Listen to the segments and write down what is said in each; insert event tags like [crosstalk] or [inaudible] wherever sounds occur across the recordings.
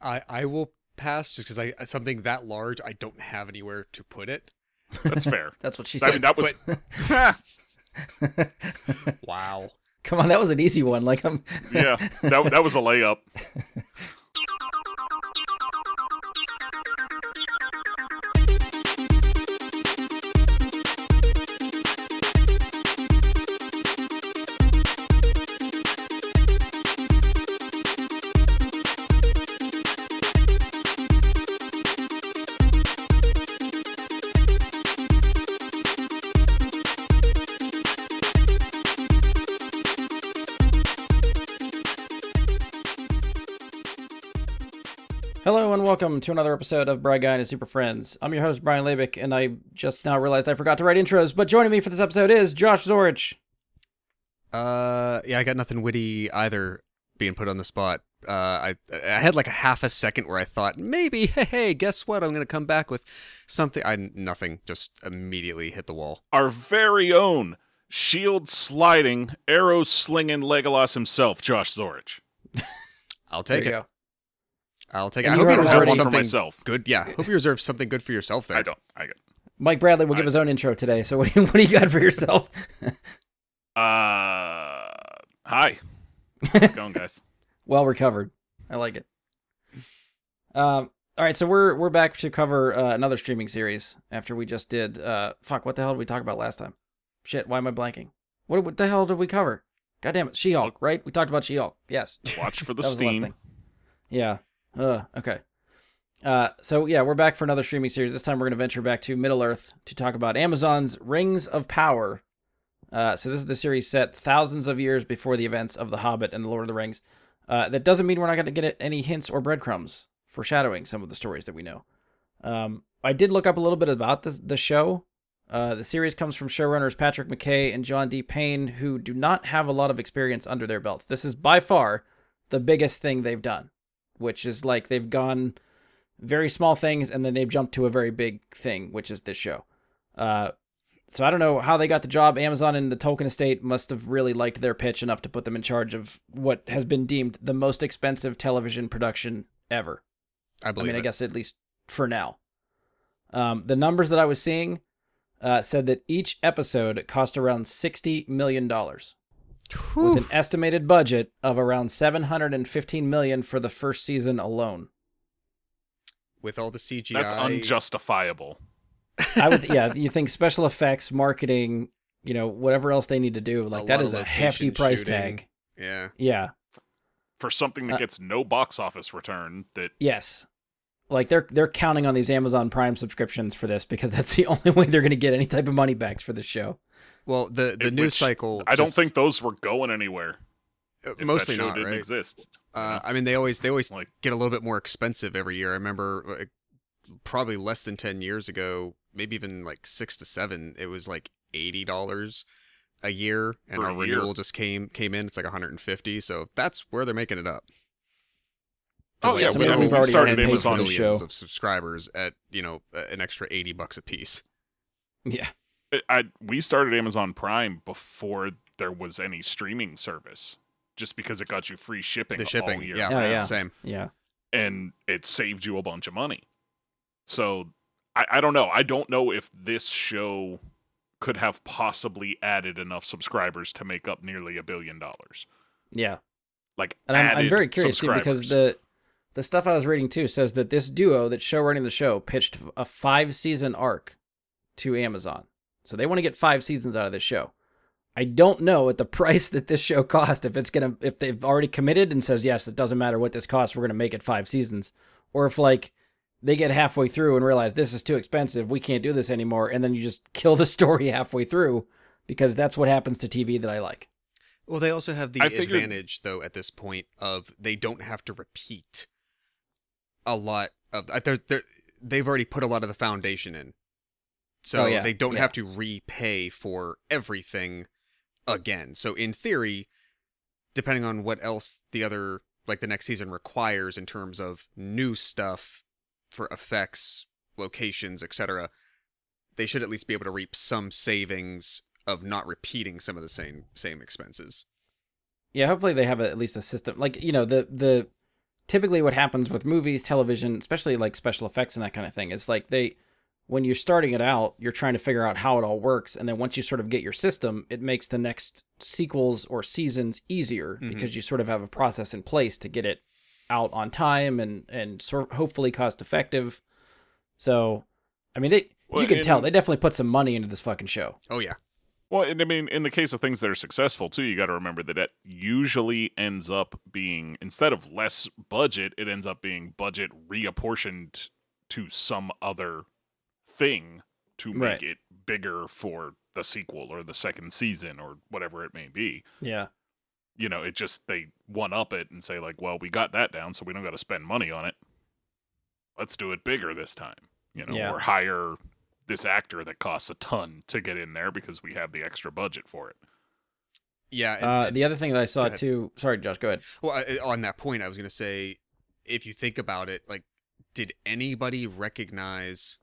I I will pass just because I uh, something that large I don't have anywhere to put it. That's fair. [laughs] That's what she I said. mean, that was. [laughs] [laughs] Wow. Come on, that was an easy one. Like I'm. yeah, that, that was a layup. Welcome to another episode of Bright Guy and His Super Friends. I'm your host Brian Labick, and I just now realized I forgot to write intros. But joining me for this episode is Josh Zorich. Uh, yeah, I got nothing witty either. Being put on the spot. Uh, I I had like a half a second where I thought maybe, hey, hey, guess what? I'm gonna come back with something. I nothing. Just immediately hit the wall. Our very own shield sliding, arrow slinging Legolas himself, Josh Zorich. I'll There take you it. go. I'll take And it. I hope you reserve already- for something myself. good. Yeah, hope you reserve something good for yourself there. I don't. I got. Mike Bradley will give his own intro today. So [laughs] what do you, what do you got for yourself? [laughs] Uh, hi. How's it going, guys? [laughs] well recovered. I like it. Um. All right, so we're we're back to cover uh, another streaming series after we just did. Uh, fuck, what the hell did we talk about last time? Shit, why am I blanking? What, what the hell did we cover? God damn it, She-Hulk, right? We talked about She-Hulk. Yes. Watch for the That was the steam. thing. Yeah. Uh, okay. Uh, so yeah, we're back for another streaming series. This time we're going to venture back to Middle Earth to talk about Amazon's Rings of Power. Uh, so this is the series set thousands of years before the events of The Hobbit and The Lord of the Rings. Uh, that doesn't mean we're not going to get any hints or breadcrumbs foreshadowing some of the stories that we know. Um, I did look up a little bit about this, the show. Uh, the series comes from showrunners Patrick McKay and John D. Payne, who do not have a lot of experience under their belts. This is by far the biggest thing they've done, which is like they've gone very small things and then they've jumped to a very big thing, which is this show. Uh, so I don't know how they got the job. Amazon and the Tolkien estate must have really liked their pitch enough to put them in charge of what has been deemed the most expensive television production ever. I believe. I mean, I guess at least for now. Um, the numbers that I was seeing uh, said that each episode cost around sixty million dollars, with an estimated budget of around seven hundred and fifteen million for the first season alone. With all the CGI, That's unjustifiable. I would, [laughs] yeah, you think special effects, marketing, you know, whatever else they need to do, like A that lot is of a hefty price shooting. tag. Yeah. Yeah. For something that Uh, gets no box office return, that Yes. Like they're they're counting on these Amazon Prime subscriptions for this because that's the [laughs] only way they're going to get any type of money back for this show. Well, the the news cycle. I don't think those were going anywhere. uh, If mostly that show not didn't right. exist. Uh, I mean, they always they always Like get a little bit more expensive every year. I remember like, probably less than ten years ago, maybe even like six to seven. It was like eighty dollars a year, and our a year. renewal just came came in. It's like one hundred and fifty. So that's where they're making it up. Oh, To, yeah, like, we- literal we've already started tens of Amazon millions show. of subscribers at you know an extra eighty bucks a piece. Yeah. I, I we started Amazon Prime before there was any streaming service, just because it got you free shipping. The shipping, all year yeah, Oh, yeah. same. Yeah. and it saved you a bunch of money. So I, I don't know. I don't know if this show could have possibly added enough subscribers to make up nearly a billion dollars. Yeah. Like, And I'm, I'm very curious too because the the stuff I was reading too says that this duo that's show running the show pitched a five season arc to Amazon. So they want to get five seasons out of this show. I don't know at the [laughs] price that this show cost if it's gonna if they've already committed and says yes, it doesn't matter what this costs, we're gonna make it five seasons, or if like they get halfway through and realize this is too expensive, we can't do this anymore, and then you just [laughs] kill the story halfway through because that's what happens to TV that I like. Well, they also have the I figured- advantage, though, at this point of they don't have to repeat a lot of. uh, They're, they're, they've already put a lot of the foundation in, so Oh, yeah, they don't yeah. have to repay for everything again. So in theory, depending on what else the other like the next season requires in terms of new stuff for effects, locations, etc., they should at least be able to reap some savings of not repeating some of the same same expenses. Yeah, hopefully they have a, at least a system like you know the the typically what happens with movies, television, especially like special effects and that kind of thing, is like they when you're starting it out, you're trying to figure out how it all works, and then once you sort of get your system, it makes the next sequels or seasons easier Mhm. because you sort of have a process in place to get it out on time and and sort of hopefully cost effective. So, I mean, they Well, you can tell they definitely put some money into this fucking show. Oh yeah. Well, and I mean, in the case of things that are successful too, you got to remember that it usually ends up being instead of less budget, it ends up being budget reapportioned to some other thing to make Right. it bigger for the sequel or the second season or whatever it may be. Yeah. You know, it just they one up it and say like, well, we got that down, so we don't got to spend money on it. Let's do it bigger this time. You know, Yeah. or hire this actor that costs a ton to get in there because we have the extra budget for it. Yeah. and- Uh, and- the other thing that I saw too. Sorry, Josh. Go ahead. Well, I- on that point, I was going to say, if you think about it, like, did anybody recognize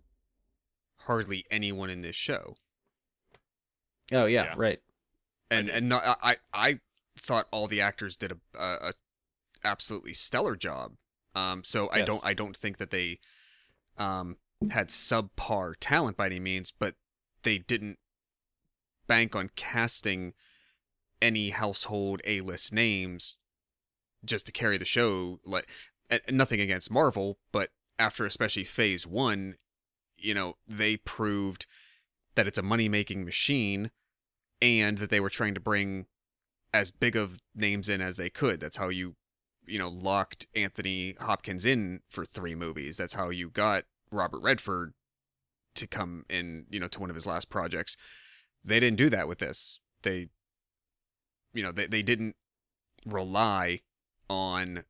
hardly anyone in this show? Oh yeah, Yeah. right. And and not, I I I thought all the actors did a, a, a absolutely stellar job. Um, so I Yes. don't I don't think that they um had subpar talent by any means, but they didn't bank on casting any household A list names just to carry the show. Like, and and nothing against Marvel, but after especially Phase One, you know, they proved that it's a money making machine, and that they were trying to bring as big of names in as they could. That's how you, you know, locked Anthony Hopkins in for three movies. That's how you got Robert Redford to come in, you know, to one of his last projects. They didn't do that with this. They, you know, they, they didn't rely on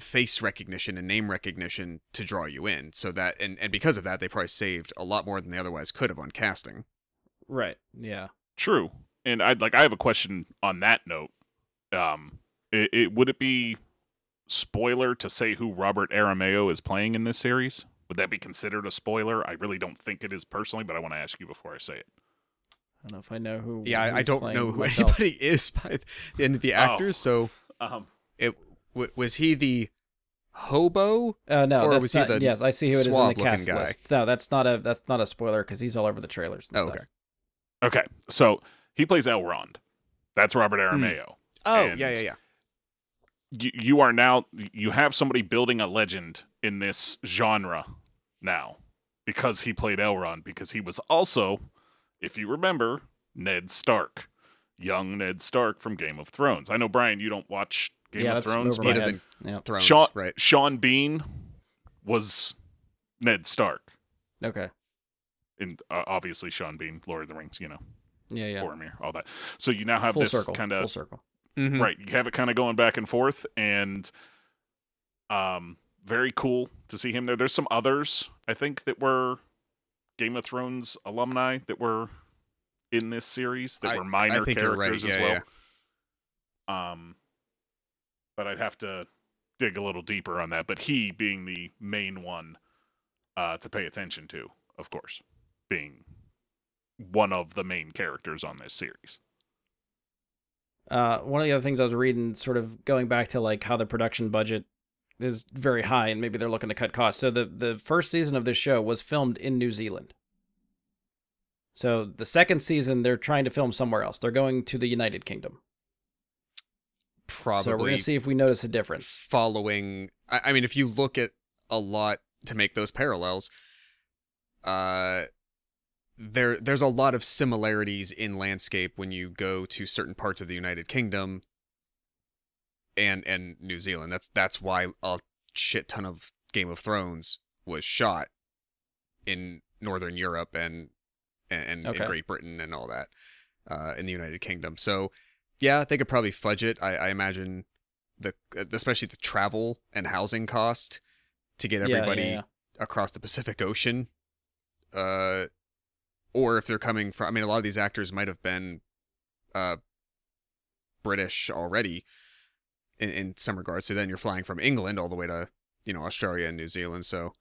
face recognition and name recognition to draw you in. So that, and, and because of that, they probably saved a lot more than they otherwise could have on casting. Right. Yeah. True. And I'd like I have a question on that note. Um it, it would it be spoiler to say who Robert Aramayo is playing in this series? Would that be considered a spoiler? I really don't think it is personally, but I want to ask you before I say it. I don't know if I know who. Yeah, I, I don't know who myself. anybody [laughs] is by the end of the Oh. actors. So Um it w- was he the hobo? Uh, no, Or that's was he not, the yes, I see who it is in the cast guy? list. No, that's not a that's not a spoiler because he's all over the trailers and Oh, stuff. okay. okay. So he plays Elrond. That's Robert Hmm. Aramayo. Oh, And- yeah, yeah, yeah. you, you are now you have somebody building a legend in this genre now because he played Elrond because he was also if you remember Ned Stark young Ned Stark from Game of Thrones I know Brian you don't watch Game yeah, of Thrones He doesn't- head. Yeah. Thrones, Sean, right? Sean Bean was Ned Stark Okay. and uh, obviously Sean Bean Lord of the Rings you know Yeah. Yeah. Boromir all that so you now have Full this circle. kind Full of circle. Mhm. right you have it kind of going back and forth and um very cool to see him there there's some others i think that were game of thrones alumni that were in this series that I- were minor I you're characters right. as Yeah, well um but i'd have to dig a little deeper on that but he being the main one uh to pay attention to of course being one of the main characters on this series Uh, one of the other things I was reading, sort of going back to like how the production budget is very high, and maybe they're looking to cut costs. So the the first season of this show was filmed in New Zealand. So the second season, they're trying to film somewhere else. They're going to the United Kingdom. Probably So we're gonna see if we notice a difference. following. I, I mean, if you look at a lot to make those parallels, uh, there there's a lot of similarities in landscape when you go to certain parts of the United Kingdom and and New Zealand. That's that's why a shit ton of Game of Thrones was shot in Northern Europe and and, and Okay. in Great Britain and all that uh, in the United Kingdom. So yeah, they could probably fudge it. I, I imagine the especially the travel and housing cost to get Yeah, yeah, everybody yeah. across the Pacific Ocean. Uh, or if they're coming from, I mean, a lot of these actors might have been uh British already in, in some regards. So then you're flying from England all the way to you know Australia and New Zealand. So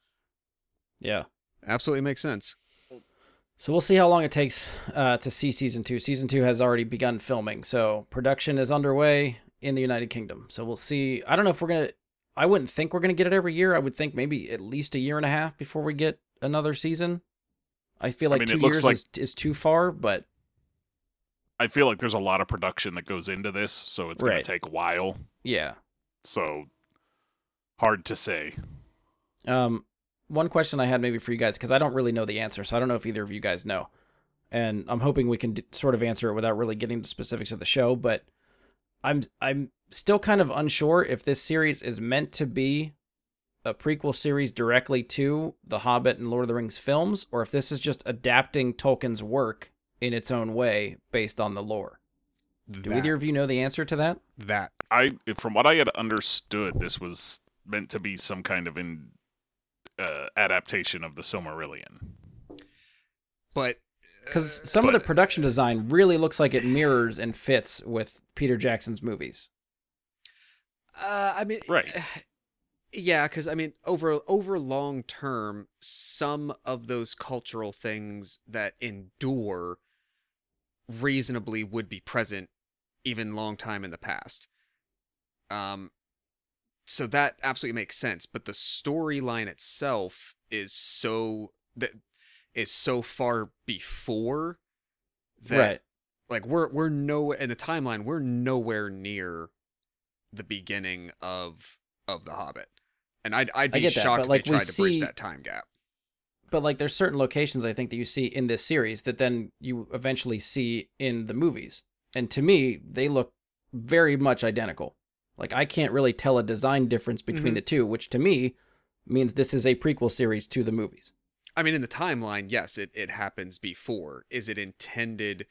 Yeah. absolutely makes sense. So we'll see how long it takes uh, to see season two. Season two has already begun filming, so production is underway in the United Kingdom. So we'll see. I don't know if we're gonna. I wouldn't think we're going to get it every year. I would think maybe at least a year and a half before we get another season. I feel I like mean, two years like- is, is too far, but I feel like there's a lot of production that goes into this, so it's Right. to take a while. yeah. So hard to say. Um, one question I had maybe for you guys because I don't really know the answer, so I don't know if either of you guys know, and I'm hoping we can d- sort of answer it without really getting into specifics of the show. But I'm I'm still kind of unsure if this series is meant to be a prequel series directly to The Hobbit and Lord of the Rings films, or if this is just adapting Tolkien's work in its own way based on the lore. Do that, either of you know the answer to that? that I, from what I had understood, this was meant to be some kind of in uh, adaptation of the Silmarillion. but Because uh, some of the production design really looks like it mirrors and fits with Peter Jackson's movies. Uh, I mean, Right. [sighs] Yeah, because I mean, over over long term, some of those cultural things that endure reasonably would be present even long time in the past. Um, so that absolutely makes sense. But the storyline itself is so that is so far before that right. like we're we're no in the timeline we're nowhere near the beginning of of the hobbit and i'd i'd I be get that, shocked but, like, if they tried to bridge that time gap But like there's certain locations I think that you see in this series that then you eventually see in the movies. And to me, they look very much identical. Like I can't really tell a design difference between Mhm. the two, which to me means this is a prequel series to the movies. i mean in the timeline yes it it happens before is it intended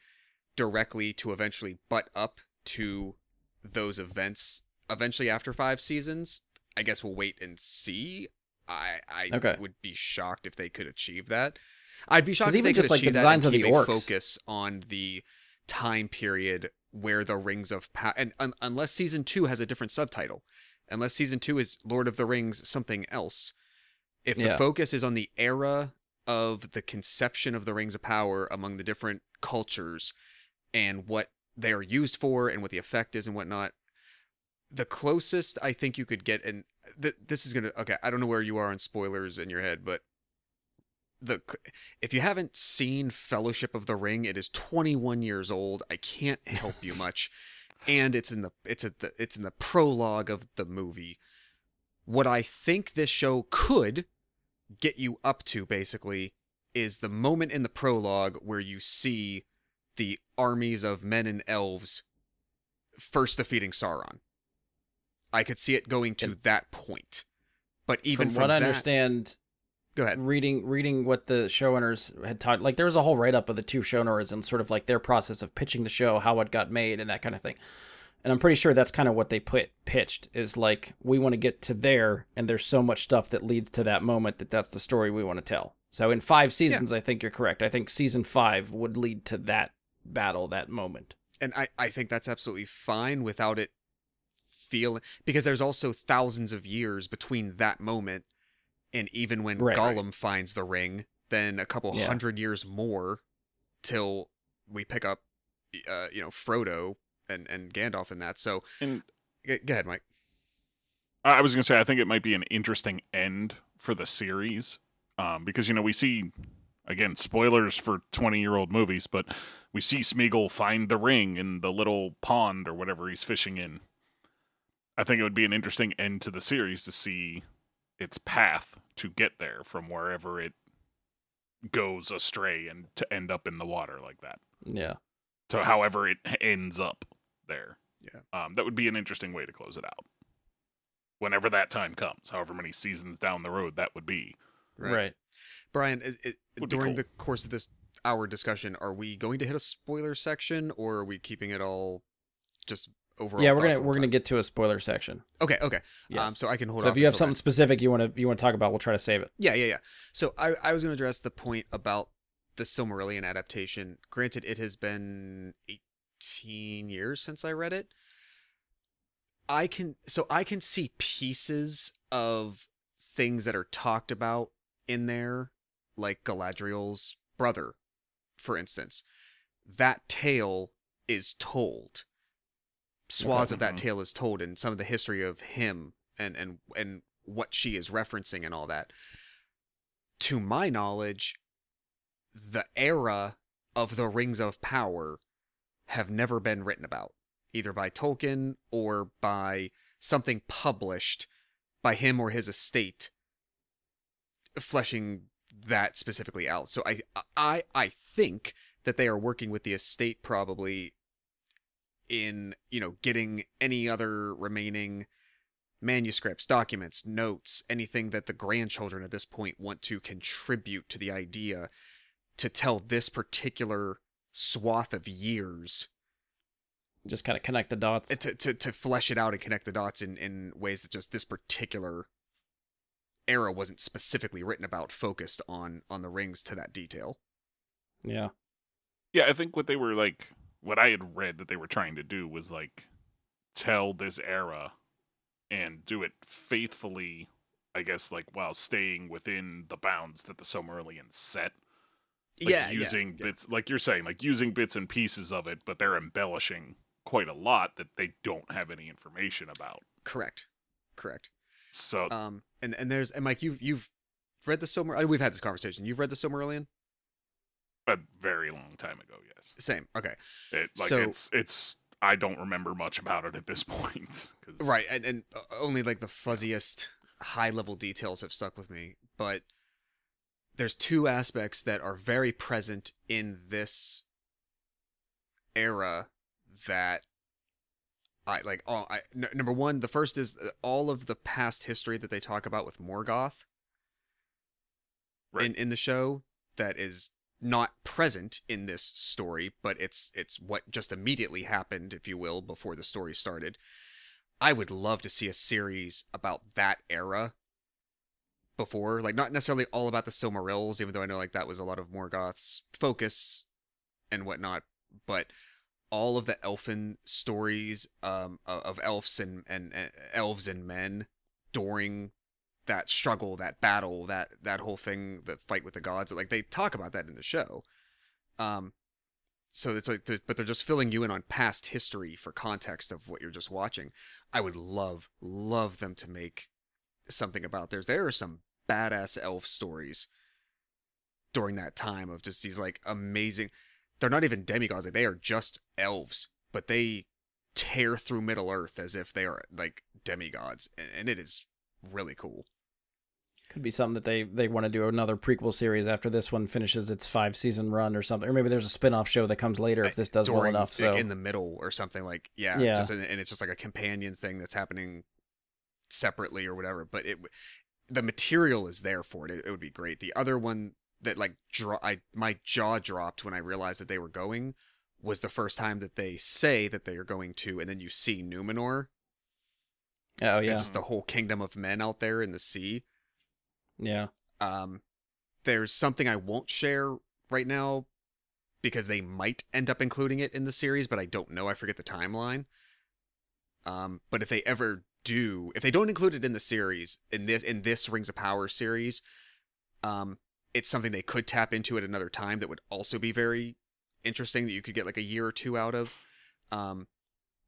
directly to eventually butt up to those events eventually after five seasons i guess we'll wait and see i i Okay. would be shocked if they could achieve that i'd be shocked if even they could just, like, the achieve that designs and of the orcs- focus on the time period where the rings of power and un- unless season two has a different subtitle unless season two is lord of the rings something else if the Yeah. focus is on the era of the conception of the rings of power among the different cultures and what they are used for and what the effect is and whatnot the closest i think you could get and th- this is gonna okay i don't know where you are on spoilers in your head but the if you haven't seen fellowship of the ring it is 21 years old i can't help you much and it's in the it's at the it's in the prologue of the movie what i think this show could get you up to basically is the moment in the prologue where you see the armies of men and elves first defeating Sauron. I could see it going to that point. But even from, from, what I understand, go ahead. reading reading what the showrunners had taught like there was a whole write up of the two showrunners and sort of like their process of pitching the show how it got made and that kind of thing. And i'm pretty sure that's kind of what they put pitched is like we want to get to there and there's so much stuff that leads to that moment that that's the story we want to tell. So in five seasons i think you're correct. I think season five would lead to that battle that moment. And I, I think that's absolutely fine without it feeling because there's also thousands of years between that moment and even when Right. Gollum finds the ring, then a couple Yeah. hundred years more till we pick up, uh, you know, Frodo and and Gandalf in that. So And g- go ahead, Mike. I I was going to say, I think it might be an interesting end for the series um, because, you know, we see, again, spoilers for 20 year old movies, but we see Smeagol find the ring in the little pond or whatever he's fishing in. I think it would be an interesting end to the series to see its path to get there from wherever it goes astray and to end up in the water like that. yeah To however it ends up there. Yeah. Um, that would be an interesting way to close it out. Whenever that time comes, however many seasons down the road that would be. right, Brian. It, it, Would during cool. the course of this hour discussion, are we going to hit a spoiler section or are we keeping it all just overall? yeah we're gonna we're gonna get to a spoiler section Okay, okay. yes. Um, so I can hold so if you have something then. specific you want to you want to talk about we'll try to save it Yeah, yeah, yeah. So I, I was going to address the point about the Silmarillion adaptation. Granted, it has been 18 years since I read it. I can so I can see pieces of things that are talked about in there, like Galadriel's brother, for instance. That tale is told. Swaths Okay. of that Mhm. tale is told, and some of the history of him and and and what she is referencing and all that. To my knowledge, the era of the Rings of Power have never been written about, either by Tolkien or by something published by him or his estate, fleshing that specifically out. So I I I think that they are working with the estate probably in you know getting any other remaining manuscripts, documents, notes, anything that the grandchildren at this point want to contribute to the idea to tell this particular swath of years Just kind of connect the dots. to, to, to flesh it out and connect the dots in, in ways that just this particular era wasn't specifically written about focused on on the rings to that detail yeah. Yeah, I think what they were like, what I had read that they were trying to do was like tell this era and do it faithfully, I guess, like while staying within the bounds that the Silmarillion set. Like yeah using yeah, bits, like you're saying, like using bits and pieces of it, but they're embellishing quite a lot that they don't have any information about. correct. Correct. So um and and there's and mike you've you've read the Silmar- we've had this conversation. You've read the Silmarillion a very long time ago, yes. same okay It like So- it's it's I don't remember much about it at this [laughs] point. 'cause- right and, and uh, only like the fuzziest high level details have stuck with me but there's two aspects that are very present in this era that I like all I n- number one the first is uh, all of the past history that they talk about with Morgoth Right. in in the show that is not present in this story but it's it's what just immediately happened if you will before the story started. I would love to see a series about that era before, like not necessarily all about the Silmarils, even though I know like that was a lot of Morgoth's focus and whatnot, but all of the elfin stories um, of, elves and, and, and elves and men during that struggle, that battle, that that whole thing, the fight with the gods. Like they talk about that in the show. Um, so it's like, but they're just filling you in on past history for context of what you're just watching. I would love, love them to make something about theirs. There are some badass elf stories during that time of just these like amazing. They're not even demigods; like they are just elves, but they tear through Middle Earth as if they are like demigods, and, and it is really cool. Could be something that they they want to do another prequel series after this one finishes its five season run or something, or maybe there's a spin off show that comes later if this does well During- enough. like, So in the middle or something like yeah, Yeah. Just, and and it's just like a companion thing that's happening separately or whatever. But it, the material is there for it. It, it would be great. The other one that like draw, I my jaw dropped when I realized that they were going was the first time that they say that they are going to, and then you see Numenor oh and yeah, just the whole kingdom of men out there in the sea. Yeah, Um, there's something I won't share right now because they might end up including it in the series, but I don't know. I forget the timeline. Um, but if they ever do, if they don't include it in the series in this in this Rings of Power series, um, it's something they could tap into at another time that would also be very interesting that you could get like a year or two out of. Um,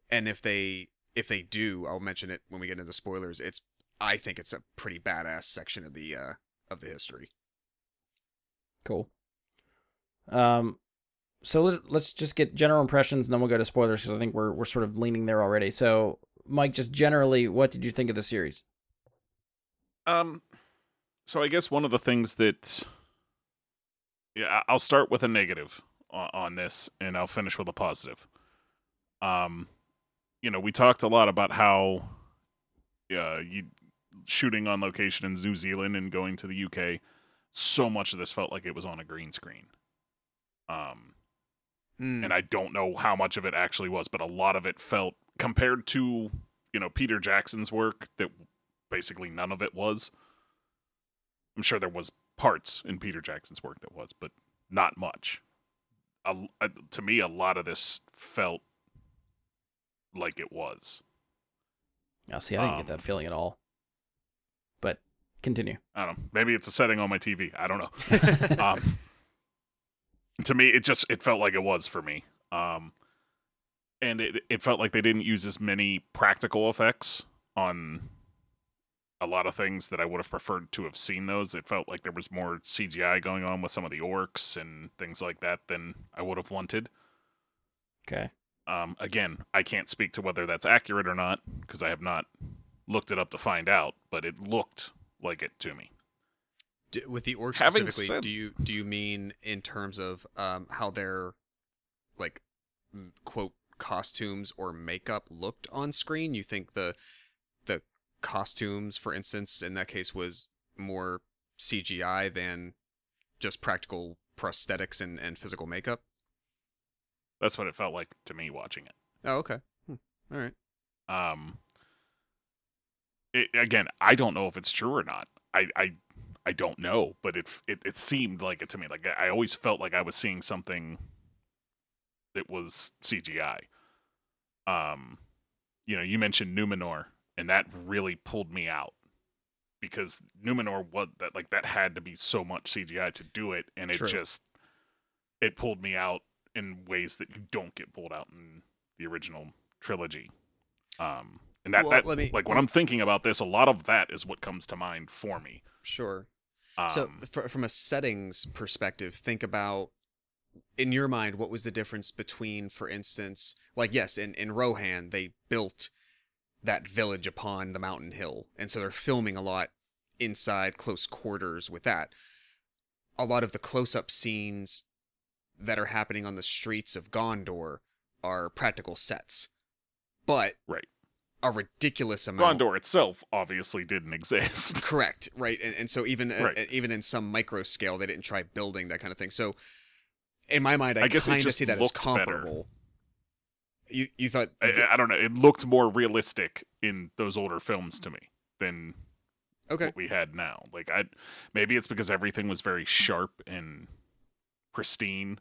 and if they if they do, I'll mention it when we get into spoilers. It's I think it's a pretty badass section of the uh of the history. cool. Um, so let's let's just get general impressions, and then we'll go to spoilers because I think we're we're sort of leaning there already. So, Mike, just generally, what did you think of the series? Um, so I guess one of the things that, yeah, I- I'll start with a negative on, on this, and I'll finish with a positive. Um, you know, we talked a lot about how, uh, you shooting on location in New Zealand and going to the UK. So much of this felt like it was on a green screen. Um, Hmm. and I don't know how much of it actually was, but a lot of it felt compared to you know Peter Jackson's work that basically none of it was. I'm sure there was parts in Peter Jackson's work that was, but not much. A, a- to me, a lot of this felt like it was. Oh, see, I didn't get Um, that feeling at all. But continue. I don't know. Maybe it's a setting on my TV. I don't know. [laughs] um, to me, it just it felt like it was for me. Um, and it it felt like they didn't use as many practical effects on a lot of things that I would have preferred to have seen those. It felt like there was more CGI going on with some of the orcs and things like that than I would have wanted. Okay. Um, again, I can't speak to whether that's accurate or not because I have not looked it up to find out, but it looked like it to me. D- with the orcs Having specifically, said- do you do you mean in terms of um, how their like quote costumes or makeup looked on screen? You think the the costumes, for instance, in that case, was more CGI than just practical prosthetics and, and physical makeup? That's what it felt like to me watching it. Oh, okay. Hmm. All right. Um, it, again, I don't know if it's true or not. I, I, I don't know, but it, it it seemed like it to me. Like I always felt like I was seeing something that was CGI. Um, you know, you mentioned Numenor, and that really pulled me out because Numenor was that like that had to be so much CGI to do it, and it True. just it pulled me out in ways that you don't get pulled out in the original trilogy. Um, and that, Well, that let me- like when I'm thinking about this, a lot of that is what comes to mind for me. Sure. Um, so, fr- from a settings perspective, think about in your mind what was the difference between, for instance, like yes, in in Rohan they built that village upon the mountain hill, and so they're filming a lot inside close quarters with that. A lot of the close-up scenes that are happening on the streets of Gondor are practical sets, but Right. A ridiculous amount. Gondor itself obviously didn't exist. [laughs] Correct, right, and, and so even uh, even in some micro scale, they didn't try building that kind of thing. So, in my mind, I, I guess kind of just see that as better. comparable. You you thought I, I don't know. It looked more realistic in those older films to me than okay, what we had now. Like I, maybe it's because everything was very sharp and pristine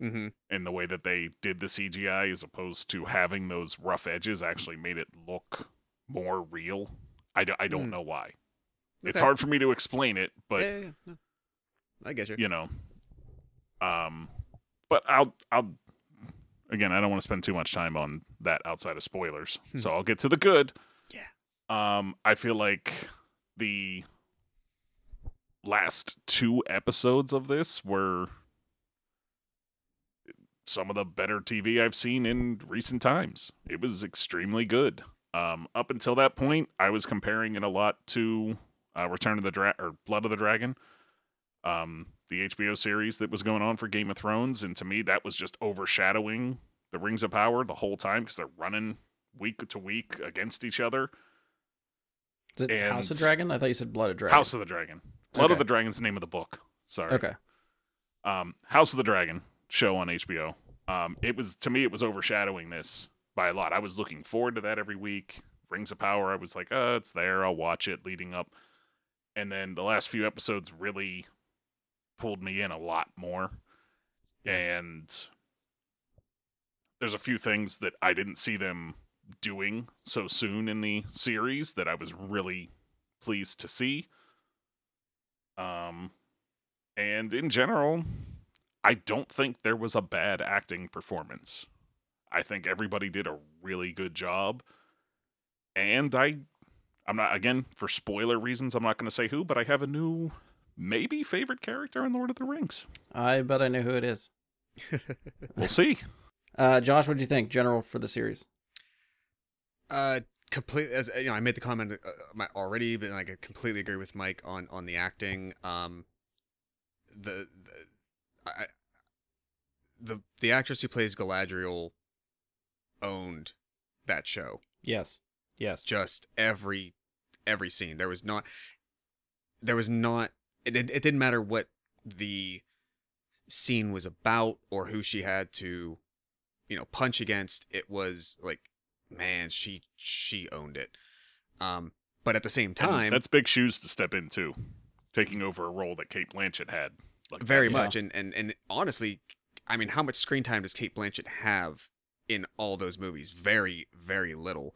mm-hmm. in the way that they did the CGI, as opposed to having those rough edges actually made it look more real. I, do, I don't Hmm. know why. It's hard for me to explain it, but yeah, yeah, yeah, no. I get you. you know um but i'll i'll again i don't want to spend too much time on that outside of spoilers Hmm. so i'll get to the good Yeah. um i feel like the last two episodes of this were some of the better tv i've seen in recent times it was extremely good um up until that point i was comparing it a lot to uh, return of the dra- or blood of the dragon um, the HBO series that was going on for Game of Thrones, and to me that was just overshadowing the Rings of Power the whole time because they're running week to week against each other. Is it House of And- Dragon? I thought you said Blood of Dragon. House of the Dragon, Blood Okay. of the Dragon's the name of the book. Sorry. Okay. Um, House of the Dragon show on HBO. Um, it was to me it was overshadowing this by a lot. I was looking forward to that every week. Rings of Power, I was like, oh, it's there. I'll watch it leading up. And then the last few episodes really pulled me in a lot more. And there's a few things that I didn't see them doing so soon in the series that I was really pleased to see. Um, and in general, I don't think there was a bad acting performance. I think everybody did a really good job. And I I'm not again for spoiler reasons I'm not going to say who, but I have a new maybe favorite character in Lord of the Rings. I bet I know who it is. [laughs] We'll see. Uh, Josh, what do you think, general for the series? Uh, completely. As you know, I made the comment uh, my, already, but like I completely agree with Mike on on the acting. Um, the, the I, the the actress who plays Galadriel owned that show. Yes. Yes. Just every every scene. There was not. There was not. It it, it didn't matter what the scene was about or who she had to, you know, punch against. It was like, man, she she owned it. Um, but at the same And time, that's big shoes to step into, taking over a role that Cate Blanchett had. Like very much and, and and honestly i mean how much screen time does cate blanchett have in all those movies? Very very little.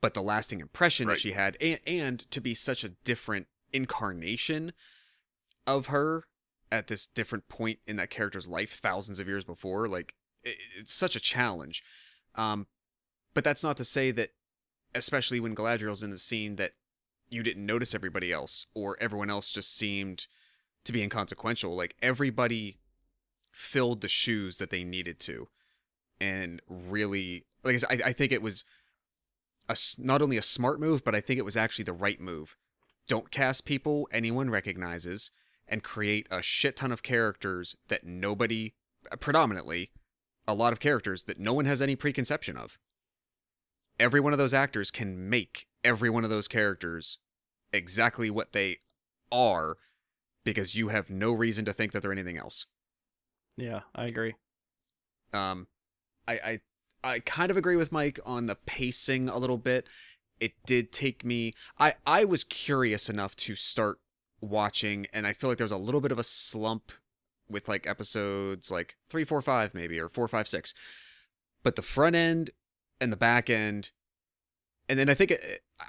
But the lasting impression Right. that she had and, and to be such a different incarnation of her at this different point in that character's life thousands of years before like it, it's such a challenge. Um but that's not to say that especially when galadriel's in the scene that you didn't notice everybody else or everyone else just seemed to be inconsequential. Like everybody filled the shoes that they needed to, and really, like I, I think it was a, not only a smart move, but I think it was actually the right move. Don't cast people anyone recognizes, and create a shit ton of characters that nobody, predominantly, a lot of characters that no one has any preconception of. Every one of those actors can make every one of those characters exactly what they are because you have no reason to think that they're anything else. Yeah, I agree. Um, I I I kind of agree with Mike on the pacing a little bit. It did take me. I I was curious enough to start watching, and I feel like there was a little bit of a slump with like episodes like three, four, five, maybe or four, five, six. But the front end and the back end, and then I think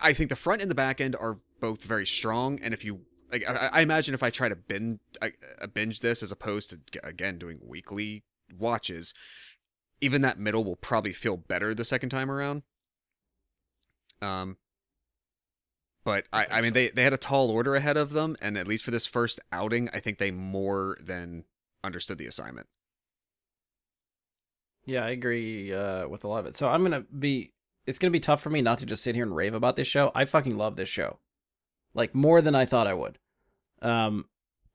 I think the front and the back end are both very strong. And if you like, I, I imagine if I try to binge, I, binge this as opposed to again doing weekly watches, even that middle will probably feel better the second time around. Um, but I, I, I mean, so. they, they had a tall order ahead of them, and at least for this first outing, I think they more than understood the assignment. Yeah, I agree uh, with a lot of it. So I'm gonna be. It's gonna be tough for me not to just sit here and rave about this show. I fucking love this show, like more than I thought I would. Um,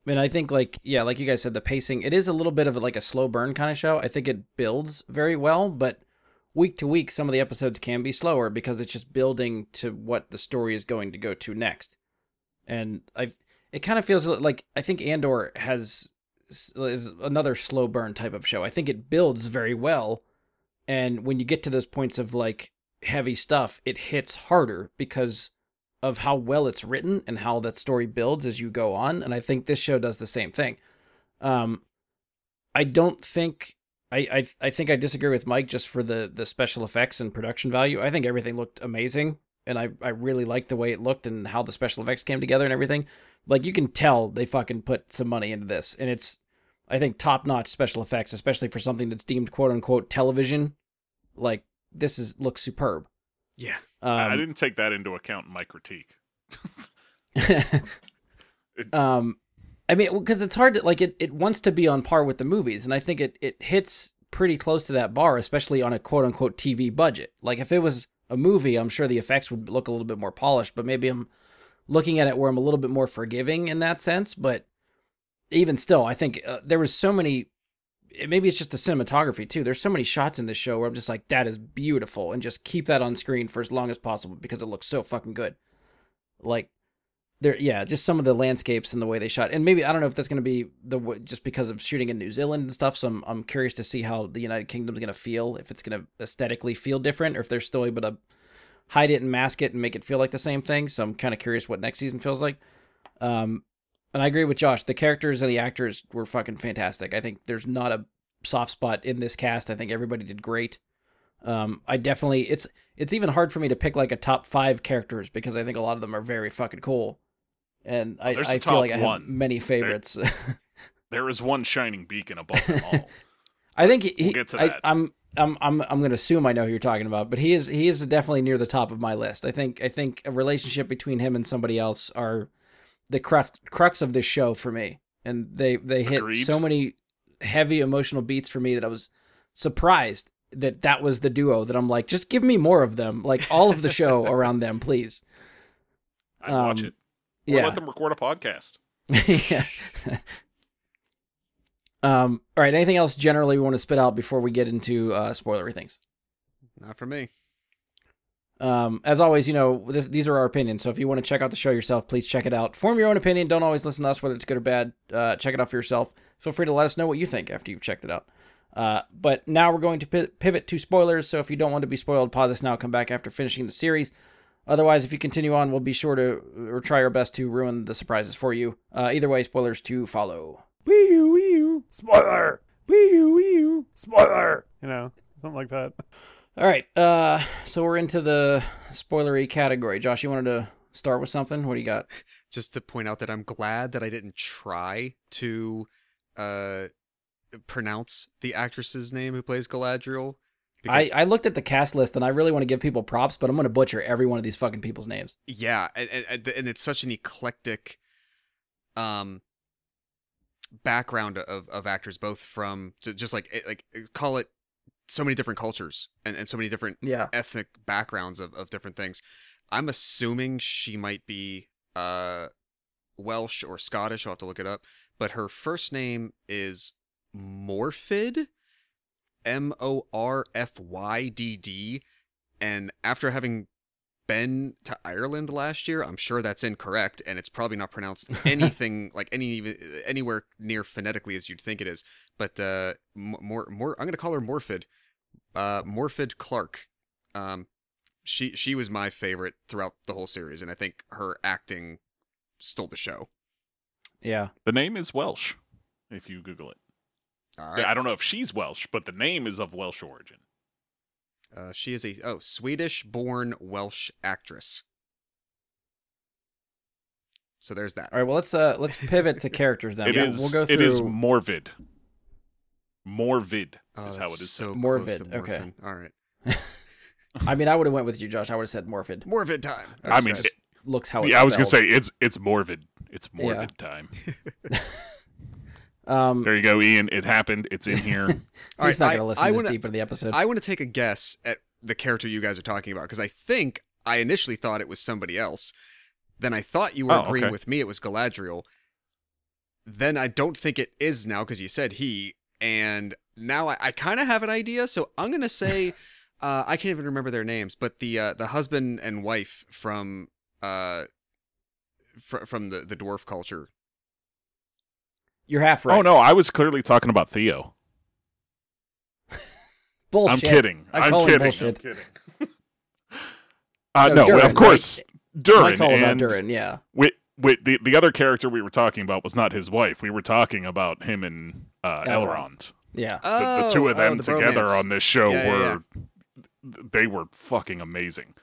and I think like yeah, like you guys said, the pacing it is a little bit of like a slow burn kind of show. I think it builds very well, but week to week, some of the episodes can be slower because it's just building to what the story is going to go to next. And I, it kind of feels like I think Andor has is another slow burn type of show. I think it builds very well, and when you get to those points of like heavy stuff, it hits harder because of how well it's written and how that story builds as you go on. And I think this show does the same thing. Um, I don't think I, I I think I disagree with Mike just for the the special effects and production value. I think everything looked amazing, and I I really liked the way it looked and how the special effects came together and everything. Like you can tell they fucking put some money into this, and it's I think top notch special effects, especially for something that's deemed quote unquote television. Like this is looks superb. Yeah, um, I didn't take that into account in my critique. [laughs] [laughs] um, I mean, because it's hard to like it. It wants to be on par with the movies, and I think it it hits pretty close to that bar, especially on a quote unquote TV budget. Like if it was a movie, I'm sure the effects would look a little bit more polished, but maybe I'm looking at it where I'm a little bit more forgiving in that sense. But even still, I think uh, there was so many. Maybe it's just the cinematography too. There's so many shots in this show where I'm just like, that is beautiful, and just keep that on screen for as long as possible because it looks so fucking good. Like there yeah just some of the landscapes and the way they shot and maybe i don't know if that's going to be the just because of shooting in new zealand and stuff so i'm, I'm curious to see how the united kingdom's going to feel if it's going to aesthetically feel different or if they're still able to hide it and mask it and make it feel like the same thing so i'm kind of curious what next season feels like um and i agree with josh the characters and the actors were fucking fantastic i think there's not a soft spot in this cast i think everybody did great um i definitely it's it's even hard for me to pick like a top five characters because I think a lot of them are very fucking cool and I, I feel like I have many favorites. There, [laughs] there is one shining beacon above them all. [laughs] I think he, we'll get to that. I, I'm I'm I'm I'm going to assume I know who you're talking about, but he is he is definitely near the top of my list. I think I think a relationship between him and somebody else are the crux crux of this show for me, and they they hit Agreed. so many heavy emotional beats for me that I was surprised that that was the duo that I'm like, just give me more of them, like all of the show [laughs] around them, please. I um, watch it. Or yeah. let them record a podcast. [laughs] yeah. um. All right. Anything else generally we want to spit out before we get into uh, spoilery things? Not for me. Um, as always, you know, this, these are our opinions. So if you want to check out the show yourself, please check it out. Form your own opinion. Don't always listen to us, whether it's good or bad. Uh, check it out for yourself. Feel free to let us know what you think after you've checked it out. Uh, but now we're going to pivot to spoilers. So if you don't want to be spoiled, pause this now. Come back after finishing the series. Otherwise, if you continue on, we'll be sure to or try our best to ruin the surprises for you. Uh, either way, spoilers to follow. Spoiler. Spoiler. You know, something like that. [laughs] All right. Uh, so we're into the spoilery category. Josh, you wanted to start with something? What do you got? Just to point out that I'm glad that I didn't try to uh pronounce the actress's name who plays Galadriel I, I looked at the cast list and I really want to give people props, but I'm going to butcher every one of these fucking people's names. yeah, and, and and it's such an eclectic, um, background of of actors, both from just like like call it so many different cultures and and so many different Yeah. ethnic backgrounds of, of different things. I'm assuming she might be uh Welsh or Scottish. I'll have to look it up. But her first name is Morfydd, M O R F Y D D. And after having been to Ireland last year, I'm sure that's incorrect, and it's probably not pronounced [laughs] anything like any even anywhere near phonetically as you'd think it is. But uh, more more, I'm gonna call her Morfydd, uh, Morfydd Clark. Um, she she was my favorite throughout the whole series, and I think her acting stole the show. Yeah. The name is Welsh, if you Google it. All right, Yeah, I don't know if she's Welsh, but the name is of Welsh origin. Uh, she is a oh Swedish-born Welsh actress. So there's that. All right. Well, let's uh let's pivot to characters now. [laughs] It We'll- is. We'll go through. It is Morvid. Morvid Oh, is how it that's is. So Morvid, close okay. All right. [laughs] I mean, I would have went with you, Josh. I would have said Morphid. Morvid time. I mean, Just looks how it's yeah, I was gonna say it's it's Morvid. It's Morvid Yeah. time. [laughs] Um, There you go, Ian. It happened. It's in here. [laughs] All he's right, not going to listen I this wanna- deep into the episode. I want to take a guess at the character you guys are talking about because I think I initially thought it was somebody else. Then I thought you were Oh, agreeing okay. with me it was Galadriel. Then I don't think it is now because you said he, and now I, I kind of have an idea. So I'm gonna say [laughs] uh, I can't even remember their names, but the uh, the husband and wife from uh fr- from the the dwarf culture. You're half right. Oh no, I was clearly talking about Theo. [laughs] Bullshit. I'm kidding. I I'm kidding. bullshit. I'm kidding. [laughs] uh, No, no, Durin, of course, Durin. Mike's all about and Durin, yeah. With, with the the other character we were talking about was not his wife. We were talking about him and uh, Elrond. Elrond. Yeah. The, the two of Oh, them oh, the together bromance. on this show Yeah, yeah, were they were fucking amazing.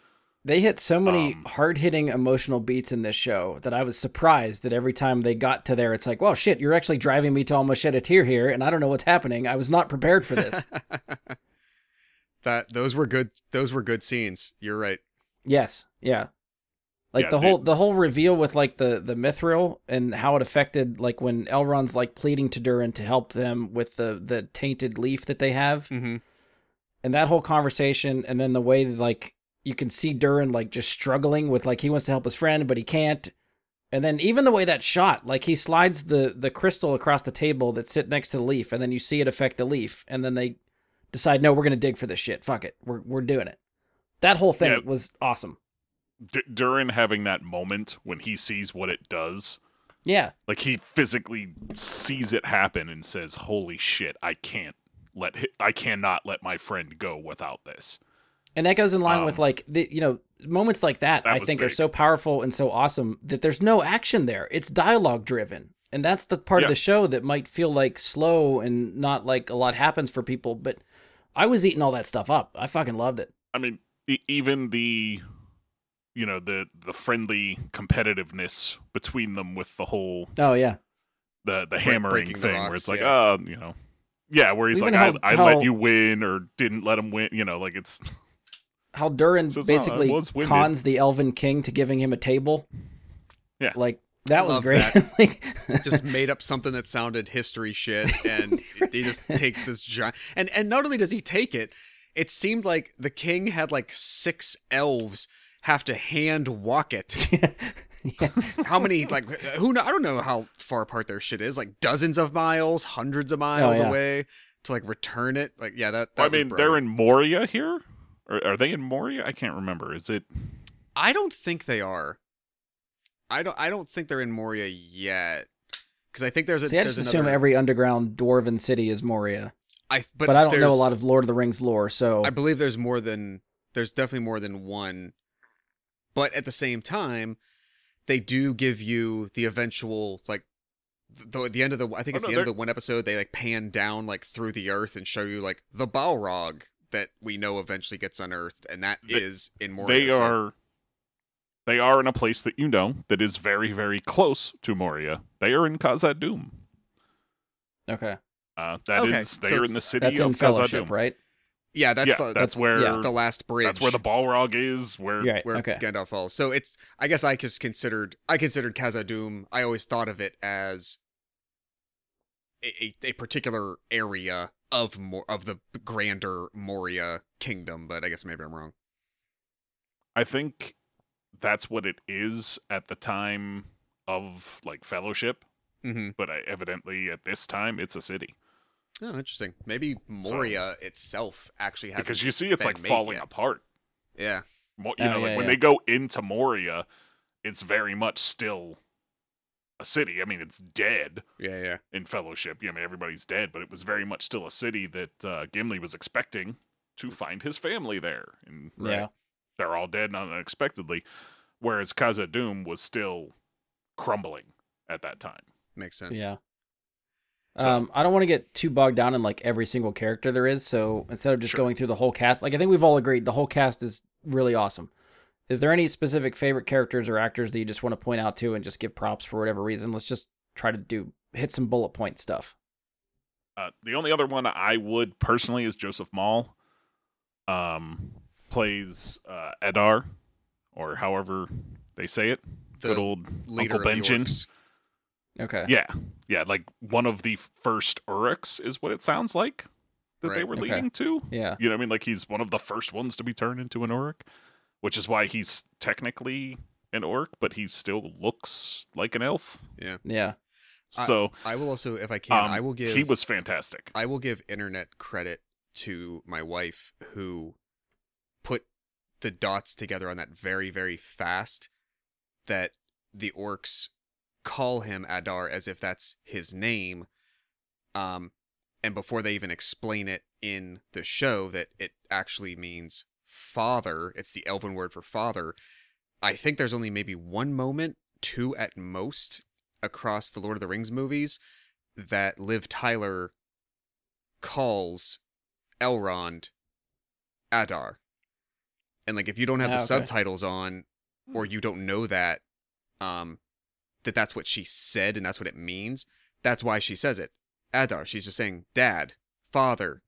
They hit so many Um, hard hitting emotional beats in this show that I was surprised that every time they got to there, it's like, well, shit, you're actually driving me to almost shed a tear here, and I don't know what's happening. I was not prepared for this. [laughs] that those were good. Those were good scenes. You're right. yes. Yeah. Like Yeah, the they- whole the whole reveal with like the the mithril and how it affected like when Elrond's like pleading to Durin to help them with the the tainted leaf that they have Mm-hmm. and that whole conversation and then the way like you can see Durin like just struggling with like he wants to help his friend but he can't. And then even the way that shot like he slides the the crystal across the table that sit next to the leaf and then you see it affect the leaf and then they decide no we're gonna dig for this shit. Fuck it. We're we're doing it. That whole thing Yeah. was awesome. D- Durin having that moment when he sees what it does, yeah. Like he physically sees it happen and says, "Holy shit, I can't let hi- I cannot let my friend go without this." And that goes in line with Um, like the you know moments like that, That I was think are so powerful and so awesome that there's no action there. It's dialogue driven. And that's the part of the show that might feel like slow and not like a lot happens for people, but I was eating all that stuff up. I fucking loved it. I mean, even the you know the the friendly competitiveness between them with the whole Oh yeah. the the hammering breaking the thing where it's like, yeah. uh, you know, yeah, where he's Even like, how- I, I how- let you win or didn't let him win, you know, like it's How Durin Says, uh, basically was cons the Elven King to giving him a table. Yeah. Like that was Love great. that. [laughs] Like- just made up something that sounded history shit [laughs] and he just takes this giant and and not only does he take it it seemed like the king had like six elves have to hand walk it [laughs] yeah. how many like who know i don't know how far apart their shit is like dozens of miles hundreds of miles oh, yeah. away to like return it like yeah that, that I was mean, they're in Moria here, or are they in Moria? I can't remember. Is it? i don't think they are i don't i don't think they're in moria yet because i think there's a See, I there's just assume another- every underground dwarven city is Moria. I, but, But, I don't know a lot of Lord of the Rings lore, so I believe there's more than there's definitely more than one. But at the same time, they do give you the eventual like the the end of the I think Oh, it's no, the end of they're- the one episode they like pan down like through the earth and show you like the Balrog that we know eventually gets unearthed and that is They- in Moria. they so- are. They are in a place that you know that is very, very close to Moria. They are in Khazad okay. Uh, that is, Okay, they so are in the city That's of in Khazad Fellowship, right? Yeah, that's yeah, the that's, that's- where yeah. the last bridge. that's where the Balrog is. Where Right. where okay. Gandalf falls. So it's I guess I just considered I considered Khazad-dûm. I always thought of it as a, a, a particular area of more of the grander Moria kingdom, but I guess maybe I'm wrong. I think that's what it is at the time of like Fellowship, Mm-hmm. but I, evidently at this time it's a city Oh, interesting. Maybe Moria itself actually has because you see it's like falling yet. apart. yeah. Mo- You Oh, know, like yeah, when they go into Moria, it's very much still a city. I mean, it's dead Yeah, yeah. in Fellowship. Yeah, I mean, everybody's dead, but it was very much still a city that uh, Gimli was expecting to find his family there, and Yeah. they're all dead unexpectedly. Whereas Khazad-dûm was still crumbling at that time. Makes sense. Yeah. So- Um, I don't want to get too bogged down in like every single character there is. So instead of just Sure. going through the whole cast, like I think we've all agreed the whole cast is really awesome. Is there any specific favorite characters or actors that you just want to point out to and just give props for whatever reason? Let's just try to do hit some bullet point stuff. Uh, the only other one I would personally is Joseph Mawle. Um, plays uh, Edar, or however they say it. The Good old Leader Uncle of the Benjen. orcs. Okay. Yeah, yeah, like one of the first Uruks is what it sounds like that they were Okay. leading to. Yeah. You know what I mean? Like he's one of the first ones to be turned into an Uruk, which is why he's technically an orc, but he still looks like an elf. Yeah. Yeah. So I will also, if I can, um, I will give he was fantastic. I will give internet credit to my wife who put the dots together on that very, very fast that the orcs call him Adar as if that's his name. Um, and before they even explain it in the show that it actually means father, it's the elven word for father. I think there's only maybe one moment, two at most, across the Lord of the Rings movies that Liv Tyler calls Elrond Adar. And like if you don't have Ah, the okay. subtitles on or you don't know that um that that's what she said and that's what it means, that's why she says it. Adar, she's just saying dad, father.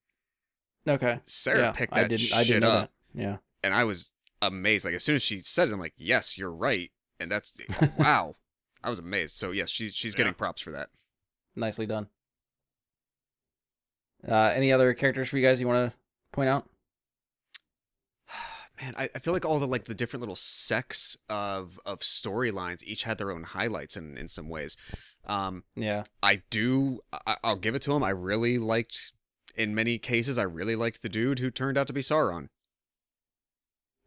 Okay. Sarah yeah. picked I that didn't. shit I didn't know up that. Yeah. and I was amazed. Like as soon as she said it, I'm like, "Yes, you're right," and that's [laughs] wow. I was amazed. So yes, she's she's getting Yeah. props for that. Nicely done. Uh, any other characters for you guys you want to point out? [sighs] Man, I, I feel like all the like the different little sects of of storylines each had their own highlights in in some ways. Um, Yeah. I do. I, I'll give it to him. I really liked. In many cases, I really liked the dude who turned out to be Sauron.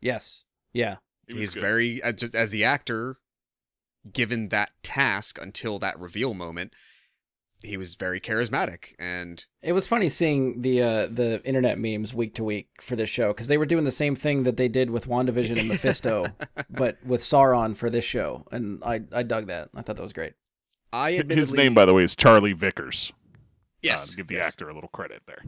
Yes. Yeah. He was He's good. very uh, just as the actor, given that task until that reveal moment, he was very charismatic and It was funny seeing the uh, the internet memes week to week for this show because they were doing the same thing that they did with WandaVision and Mephisto, [laughs] but with Sauron for this show, and I I dug that. I thought that was great. I His name, by the way, is Charlie Vickers. yes, uh, give the yes. actor a little credit there.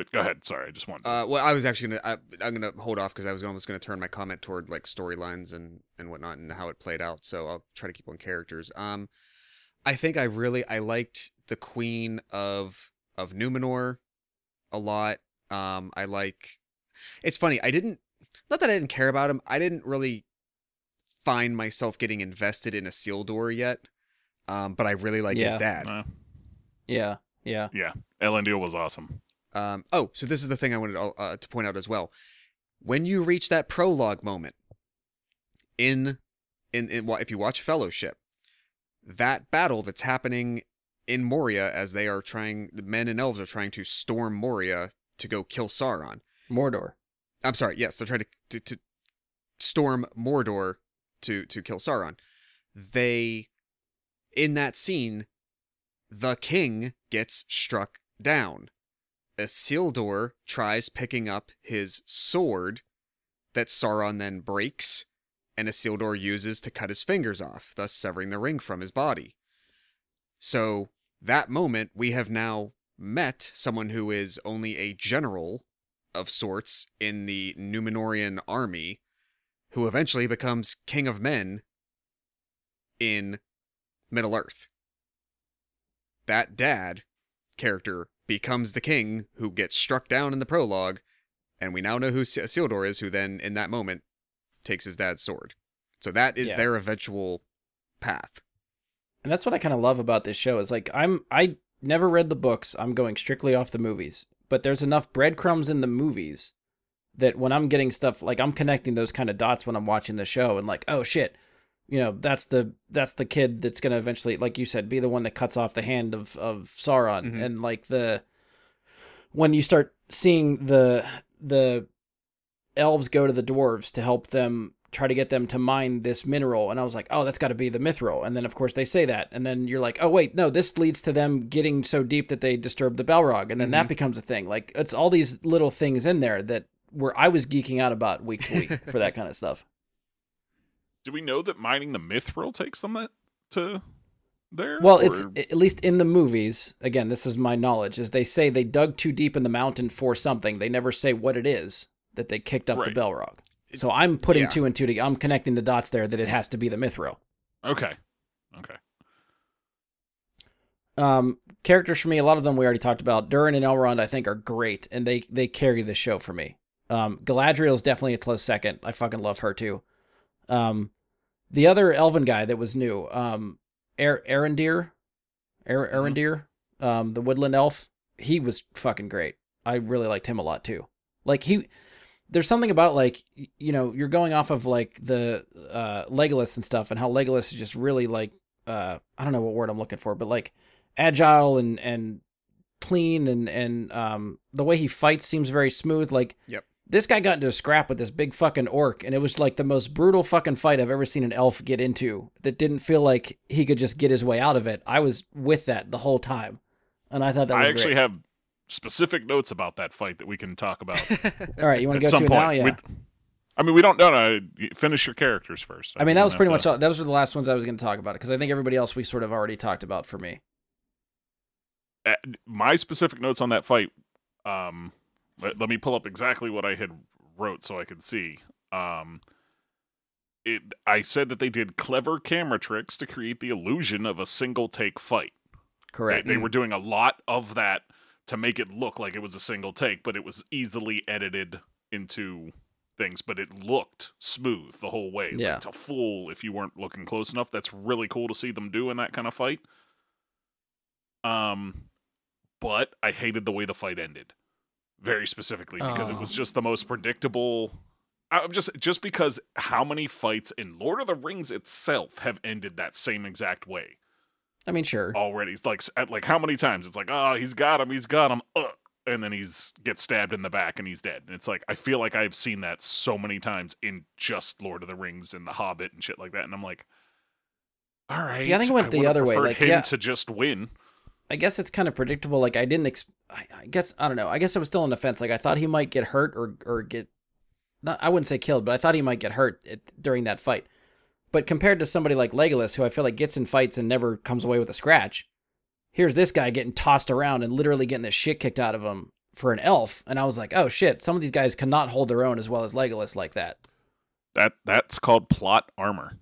But go ahead. Sorry, I just wanted. To... Uh, well, I was actually gonna. I, I'm gonna hold off because I was almost gonna turn my comment toward like storylines and and whatnot and how it played out. So I'll try to keep on characters. Um, I think I really I liked the Queen of of Numenor a lot. Um, I like. It's funny. I didn't. Not that I didn't care about him. I didn't really find myself getting invested in a Isildur yet. Um, but I really like his dad. Uh, Yeah. Yeah. yeah, Elendil was awesome. Um, oh, so this is the thing I wanted to, uh, to point out as well. When you reach that prologue moment in, in in if you watch Fellowship, that battle that's happening in Moria as they are trying, the men and elves are trying to storm Moria to go kill Sauron. Mordor. I'm sorry, yes, they're trying to to, to storm Mordor to to kill Sauron. They in that scene, the king gets struck down. Isildur tries picking up his sword that Sauron then breaks, and Isildur uses to cut his fingers off, thus severing the ring from his body. So, that moment, we have now met someone who is only a general of sorts in the Numenorian army, who eventually becomes king of men in Middle Earth. That dad character becomes the king who gets struck down in the prologue and we now know who Isildur is, who then in that moment takes his dad's sword. So that is Yeah. their eventual path. and that's what I kind of love about this show is like I'm I never read the books. I'm going strictly off the movies, but there's enough breadcrumbs in the movies that when I'm getting stuff like I'm connecting those kind of dots when I'm watching the show and like oh shit, you know that's the that's the kid that's gonna eventually like you said be the one that cuts off the hand of of Sauron. Mhm. and like the when you start seeing the the elves go to the dwarves to help them try to get them to mine this mineral and i was like oh that's got to be the mithril. And then of course they say that and then you're like oh wait no this leads to them getting so deep that they disturb the balrog. And then that Mhm. becomes a thing. Like it's all these little things in there that where i was geeking out about week to week [laughs] for that kind of stuff Do we know that mining the mithril takes them that to there? well it's at least in the movies again this is my knowledge is they say they dug too deep in the mountain for something they never say what it is that they kicked up Right. the balrog so i'm putting Yeah. two and two together i'm connecting the dots there that it has to be the mithril okay. Okay. Um, characters for me, a lot of them we already talked about. Durin and Elrond, I think, are great, and they they carry the show for me. Um, Galadriel is definitely a close second. I fucking love her too. Um, the other Elven guy that was new, um, er- Arondir, er- Mhm. Arondir, um, the Woodland Elf, he was fucking great. I really liked him a lot too. Like he, there's something about like you know you're going off of like the uh, Legolas and stuff, and how Legolas is just really like uh, I don't know what word I'm looking for, but like agile and and clean and and um the way he fights seems very smooth like Yep. This guy got into a scrap with this big fucking orc and it was like the most brutal fucking fight i've ever seen an elf get into that didn't feel like he could just get his way out of it i was with that the whole time and i thought that was I actually great. have specific notes about that fight that we can talk about [laughs] all right you want to go to it now yeah I mean, we don't. No, no. Finish your characters first. i mean that was pretty to- much all those were the last ones i was going to talk about because i think everybody else we sort of already talked about for me uh, my specific notes on that fight. Um, let, let me pull up exactly what I had wrote so I could see. Um, it. I said that they did clever camera tricks to create the illusion of a single take fight. They, correct they were doing a lot of that to make it look like it was a single take, but it was easily edited into things. But it looked smooth the whole way. Yeah. Like, to fool if you weren't looking close enough. That's really cool to see them do in that kind of fight. Um, but I hated the way the fight ended, very specifically because it was Oh. just the most predictable. I'm just just because how many fights in Lord of the Rings itself have ended that same exact way i mean sure already. Like at like how many times it's like, oh, he's got him, he's got him, uh, and then he's gets stabbed in the back and he's dead. And it's like I feel like I've seen that so many times in just Lord of the Rings and The Hobbit and shit like that. And I'm like, all right. See, I think it went the other way, like, him yeah. to just win. I guess it's kind of predictable. Like I didn't. Ex- I, I guess I don't know. I guess I was still on the fence. Like I thought he might get hurt or or get. Not, I wouldn't say killed, but I thought he might get hurt at, during that fight. But compared to somebody like Legolas, who I feel like gets in fights and never comes away with a scratch, here's this guy getting tossed around and literally getting the shit kicked out of him for an elf. And I was like, oh shit, some of these guys cannot hold their own as well as Legolas like that. That that's called plot armor.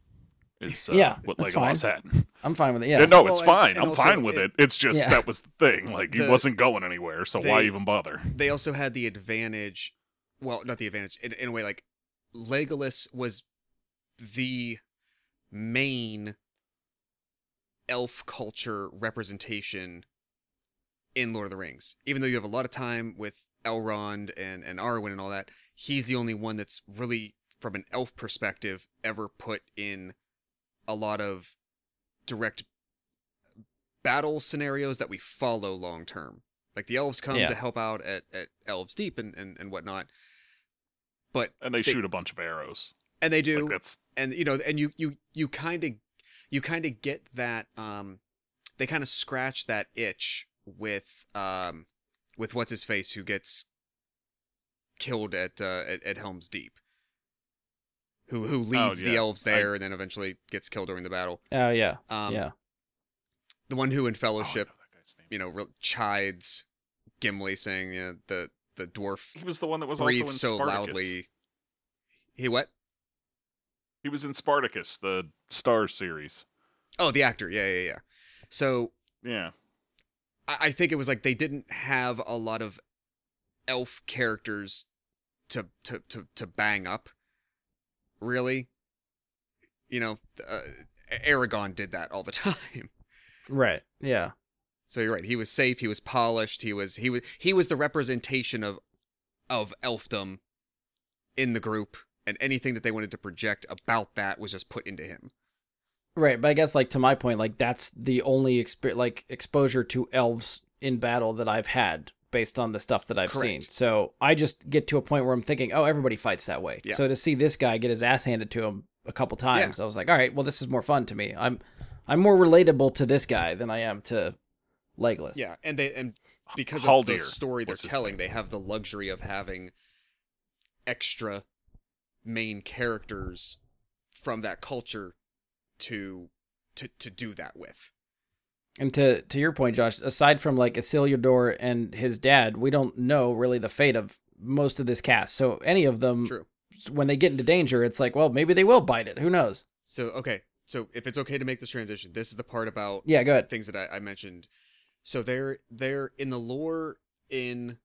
Is uh, Yeah, what Legolas had. [laughs] I'm fine with it. Yeah, Yeah. no, Well, it's fine. and I'm also fine with it- it. It's just Yeah. that was the thing. Like he wasn't going anywhere, so why even bother? they also had the advantage well not the advantage in, in a way like legolas was the main elf culture representation in lord of the rings even though you have a lot of time with elrond and and arwen and all that he's the only one that's really from an elf perspective ever put in a lot of direct battle scenarios that we follow long term like the elves come Yeah. to help out at, at Helm's Deep and, and and whatnot but And they, They- shoot a bunch of arrows. and they do Like that's and you know and you you you kind of you kind of get that um they kind of scratch that itch with um with what's his face who gets killed at uh at, at Helm's Deep who who leads the yeah. elves I- there and then eventually gets killed during the battle Oh yeah. um yeah. the one who in oh, fellowship know that guy's name. you know re- chides Gimli saying you know the the dwarf He was the one that was also in breathes so Spartacus. loudly he what He was in Spartacus, the Starz series. oh the actor yeah yeah yeah so Yeah. I, I think it was like they didn't have a lot of elf characters to to to to bang up. Really, you know, uh, Aragorn did that all the [laughs] time. Right. Yeah. So you're right. He was safe. He was polished. He was he was he was the representation of of elfdom in the group, and anything that they wanted to project about that was just put into him. Right, but I guess like to my point, like that's the only exp- like exposure to elves in battle that I've had based on the stuff that I've seen. So I just get to a point where I'm thinking, oh, everybody fights that way. Yeah. So to see this guy get his ass handed to him a couple times, I was like, all right, well, this is more fun to me. I'm I'm more relatable to this guy than I am to Legolas. Yeah, and they and because of Haldir the story they're telling, they have the luxury of having extra main characters from that culture to to to do that with. And to to your point, Josh, aside from like Isildur and his dad, we don't know really the fate of most of this cast. So any of them, True. when they get into danger, it's like, well, maybe they will bite it. Who knows? So okay, so if it's okay to make this transition, this is the part about Yeah, go ahead. things that I, I mentioned. So they're they're in the lore in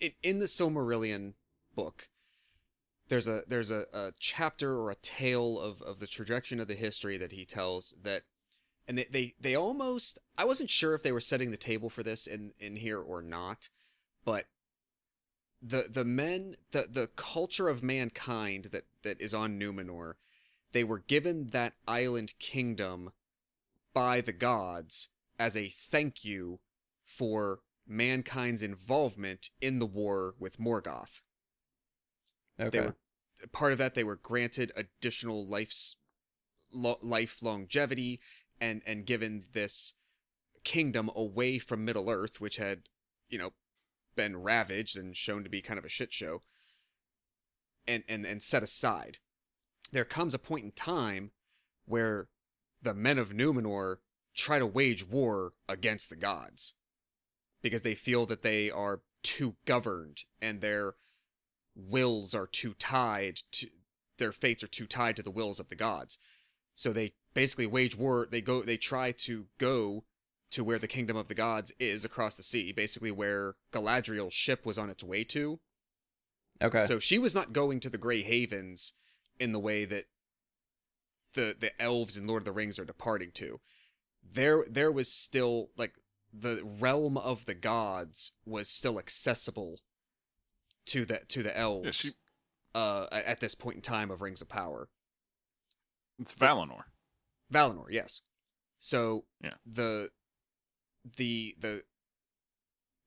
in, in the Silmarillion book. There's a there's a, a chapter or a tale of, of the trajectory of the history that he tells that and they, they they almost I wasn't sure if they were setting the table for this in, in here or not, but the the men the the culture of mankind that, that is on Numenor, they were given that island kingdom by the gods as a thank you for mankind's involvement in the war with Morgoth. Okay. They were part of that. They were granted additional life's lo- life longevity and and given this kingdom away from Middle Earth, which had you know been ravaged and shown to be kind of a shit show, and and and set aside. There comes a point in time where the men of Numenor try to wage war against the gods because they feel that they are too governed and their wills are too tied to their fates are too tied to the wills of the gods. So they basically wage war. They go. They try to go to where the kingdom of the gods is across the sea, basically where Galadriel's ship was on its way to. Okay. So she was not going to the Grey Havens in the way that the the elves in Lord of the Rings are departing to. There there was still like the realm of the gods was still accessible to the to the elves Yeah, she, uh at this point in time of Rings of Power. it's Valinor. Valinor, yes. So Yeah. the the the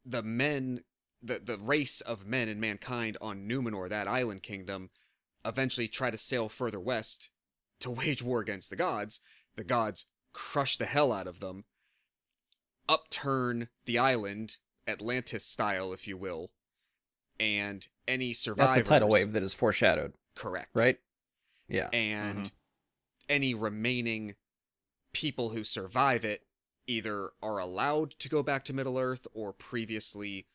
the men the the race of men and mankind on Numenor, that island kingdom, eventually try to sail further west to wage war against the gods. The gods crush the hell out of them, upturn the island, Atlantis style, if you will, and any survivors. That's the tidal wave that is foreshadowed, Correct. right? Yeah. and Mhm. Any remaining people who survive it either are allowed to go back to Middle Earth or previously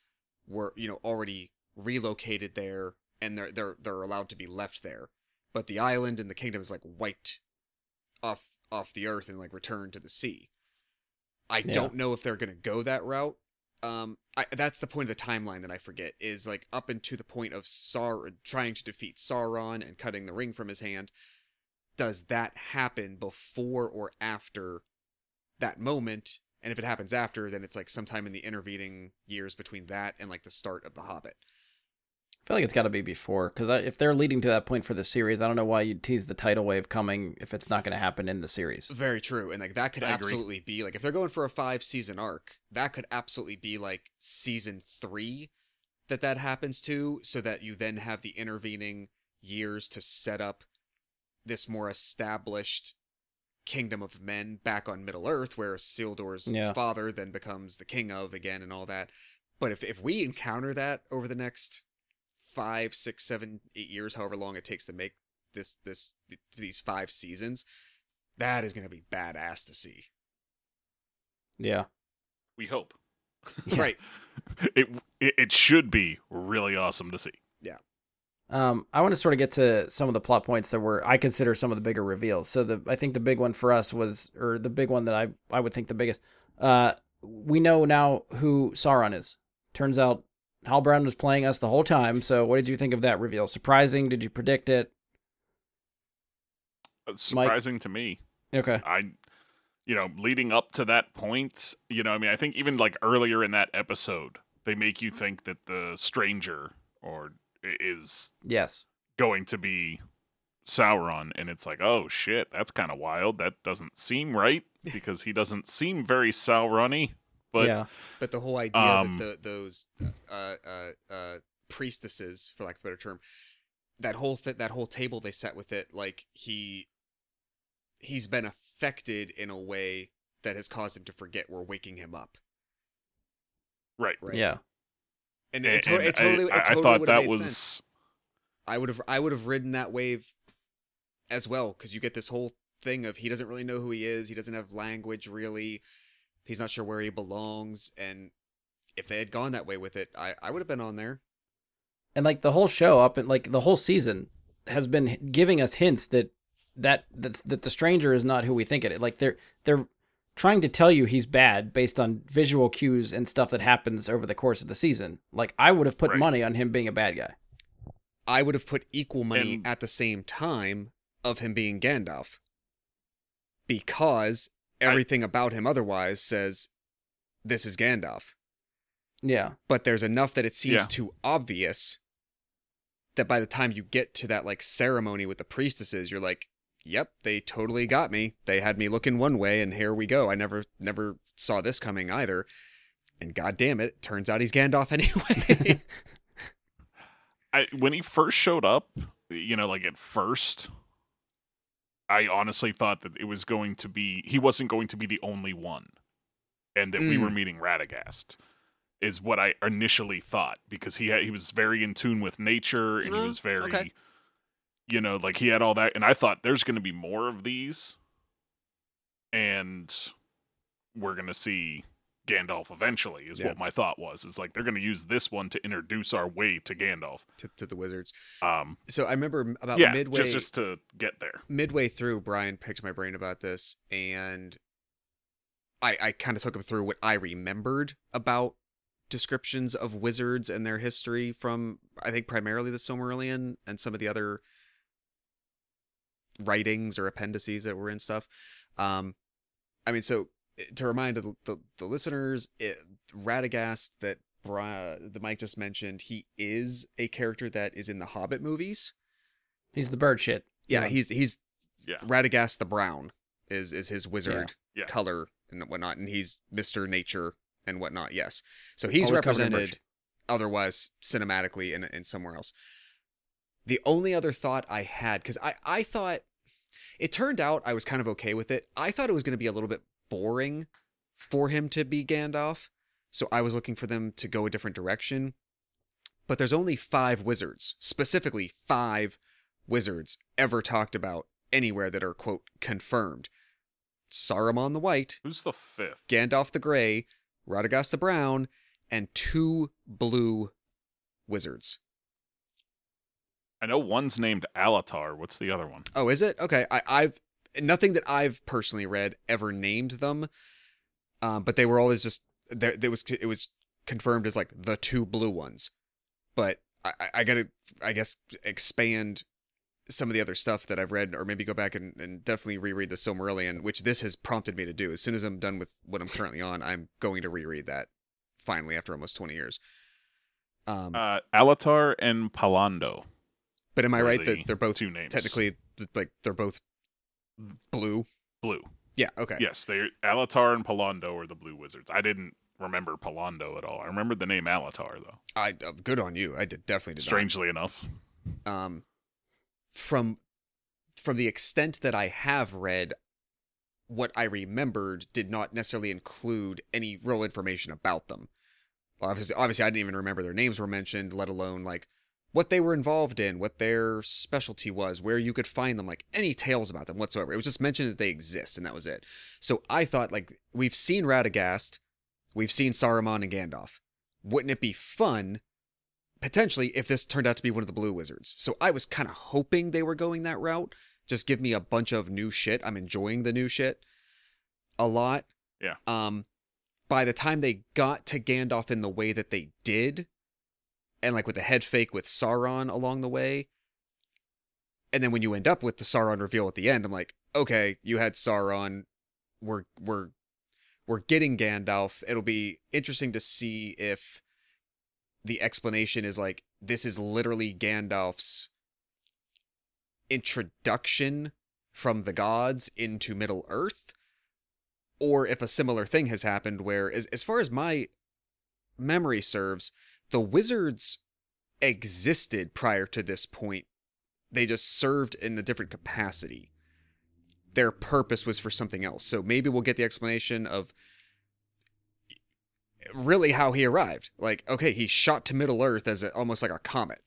were you know already relocated there and they're they're they're allowed to be left there. But the island and the kingdom is like wiped off off the earth and like returned to the sea. I Yeah. don't know if they're gonna go that route. Um, I, that's the point of the timeline that I forget is like up into the point of Sar trying to defeat Sauron and cutting the ring from his hand. Does that happen before or after that moment? And if it happens after, then it's like sometime in the intervening years between that and like the start of The Hobbit. I feel like it's got to be before because if they're leading to that point for the series, I don't know why you'd tease the tidal wave coming if it's not going to happen in the series. Very true. And like that could I agree. absolutely be like if they're going for a five season arc, that could absolutely be like season three that that happens to, so that you then have the intervening years to set up this more established kingdom of men back on Middle Earth, where Isildur's Yeah. father then becomes the king of again and all that. But if if we encounter that over the next five, six, seven, eight years, however long it takes to make this this these five seasons, that is going to be badass to see. Yeah. We hope. Yeah. Right. [laughs] It, it it should be really awesome to see. Um, I want to sort of get to some of the plot points that were I consider some of the bigger reveals. So the I think the big one for us was, or the big one that I I would think the biggest. Uh, we know now who Sauron is. Turns out Halbrand was playing us the whole time. So, what did you think of that reveal? Surprising? Did you predict it? It's surprising to me. Okay. I, you know, leading up to that point, you know, I mean, I think even like earlier in that episode, they make you think that the stranger or is Yes. going to be Sauron, and it's like, oh shit, that's kind of wild. That doesn't seem right [laughs] because he doesn't seem very Sauron-y. But yeah. But the whole idea Um, that the, those uh, uh, uh, priestesses, for lack of a better term, that whole th- that whole table they set with it, like he he's been affected in a way that has caused him to forget we're waking him up. right, Right. Yeah. And, And, it, to- and it totally, I, it I thought would have that made was sense. I would have I would have ridden that wave as well because you get this whole thing of he doesn't really know who he is. He doesn't have language really. He's not sure where he belongs. And if they had gone that way with it, I I would have been on there. And like the whole show up and like the whole season has been giving us hints that that that, that the stranger is not who we think it is. Like they're they're trying to tell you he's bad based on visual cues and stuff that happens over the course of the season. Like I would have put Right. money on him being a bad guy. I would have put equal money And- at the same time of him being Gandalf. Because everything about him otherwise says this is Gandalf. Yeah. But there's enough that it seems Yeah. too obvious that by the time you get to that like ceremony with the priestesses, you're like, Yep, they totally got me. They had me looking one way and here we go. I never never saw this coming either. And god damn it, turns out he's Gandalf [laughs] anyway. [laughs] I when he first showed up, you know, like at first, I honestly thought that it was going to be he wasn't going to be the only one, and that we Mm. were meeting Radagast, is what I initially thought because he had, he was very in tune with nature and he Oh, was very, okay. You know, like he had all that, and I thought there's going to be more of these, and we're going to see. Gandalf eventually is Yeah. what my thought was. Is like they're going to use this one to introduce our way to Gandalf. to, to the wizards. Um, So I remember about yeah, midway just just to get there. midway through, Brian picked my brain about this, and I I kind of took him through what I remembered about descriptions of wizards and their history from I think primarily the Silmarillion and some of the other writings or appendices that were in stuff. Um, I mean, so eh, to remind the the, the listeners, it, Radagast that Bri- the Mike just mentioned, he is a character that is in the Hobbit movies. He's the bird shit. Yeah, Yeah. he's he's Yeah. Radagast the Brown is is his wizard Yeah. color and whatnot, and he's Mister Nature and whatnot. Yes, so he's Always represented otherwise cinematically in in somewhere else. The only other thought I had, because I I thought it turned out I was kind of okay with it. I thought it was going to be a little bit boring for him to be Gandalf, so I was looking for them to go a different direction. But there's only five wizards, specifically five wizards ever talked about anywhere that are quote confirmed. Saruman the White, Who's the fifth? Gandalf the Grey, Radagast the Brown, and two blue wizards. I know one's named Alatar. What's the other one? Oh, is it? Okay. I, I've nothing that I've personally read ever named them, um, but they were always just there. There was it was confirmed as like the two blue ones, but I, I- I gotta I guess expand some of the other stuff that I've read, or maybe go back and, and definitely reread the Silmarillion, which this has prompted me to do. As soon as I'm done with what I'm currently on, I'm going to reread that finally after almost 20 years. Um, Uh, Alatar and Pallando. But am I right that they're both two names. technically like they're both blue? Blue. Yeah. Okay. Yes, they Alatar and Pallando are the blue wizards. I didn't remember Pallando at all. I remember the name Alatar though. I uh, good on you. I did definitely did not. Strangely enough. Um, from from the extent that I have read, what I remembered did not necessarily include any real information about them. Obviously, obviously, I didn't even remember their names were mentioned, let alone like what they were involved in, what their specialty was, where you could find them, like any tales about them whatsoever. It was just mentioned that they exist, and that was it. So I thought, like, we've seen Radagast, we've seen Saruman and Gandalf. Wouldn't it be fun, potentially, if this turned out to be one of the Blue Wizards? So I was kind of hoping they were going that route. Just give me a bunch of new shit. I'm enjoying the new shit a lot. Yeah. Um, by the time they got to Gandalf in the way that they did, and like with the head fake with Sauron along the way. And then when you end up with the Sauron reveal at the end, I'm like, okay, you had Sauron. We're we're we're getting Gandalf. It'll be interesting to see if the explanation is like this is literally Gandalf's introduction from the gods into Middle Earth, or if a similar thing has happened where, as, as far as my memory serves, the wizards existed prior to this point. They just served in a different capacity. Their purpose was for something else. So maybe we'll get the explanation of really how he arrived. Like, okay, he shot to Middle Earth as a, almost like a comet,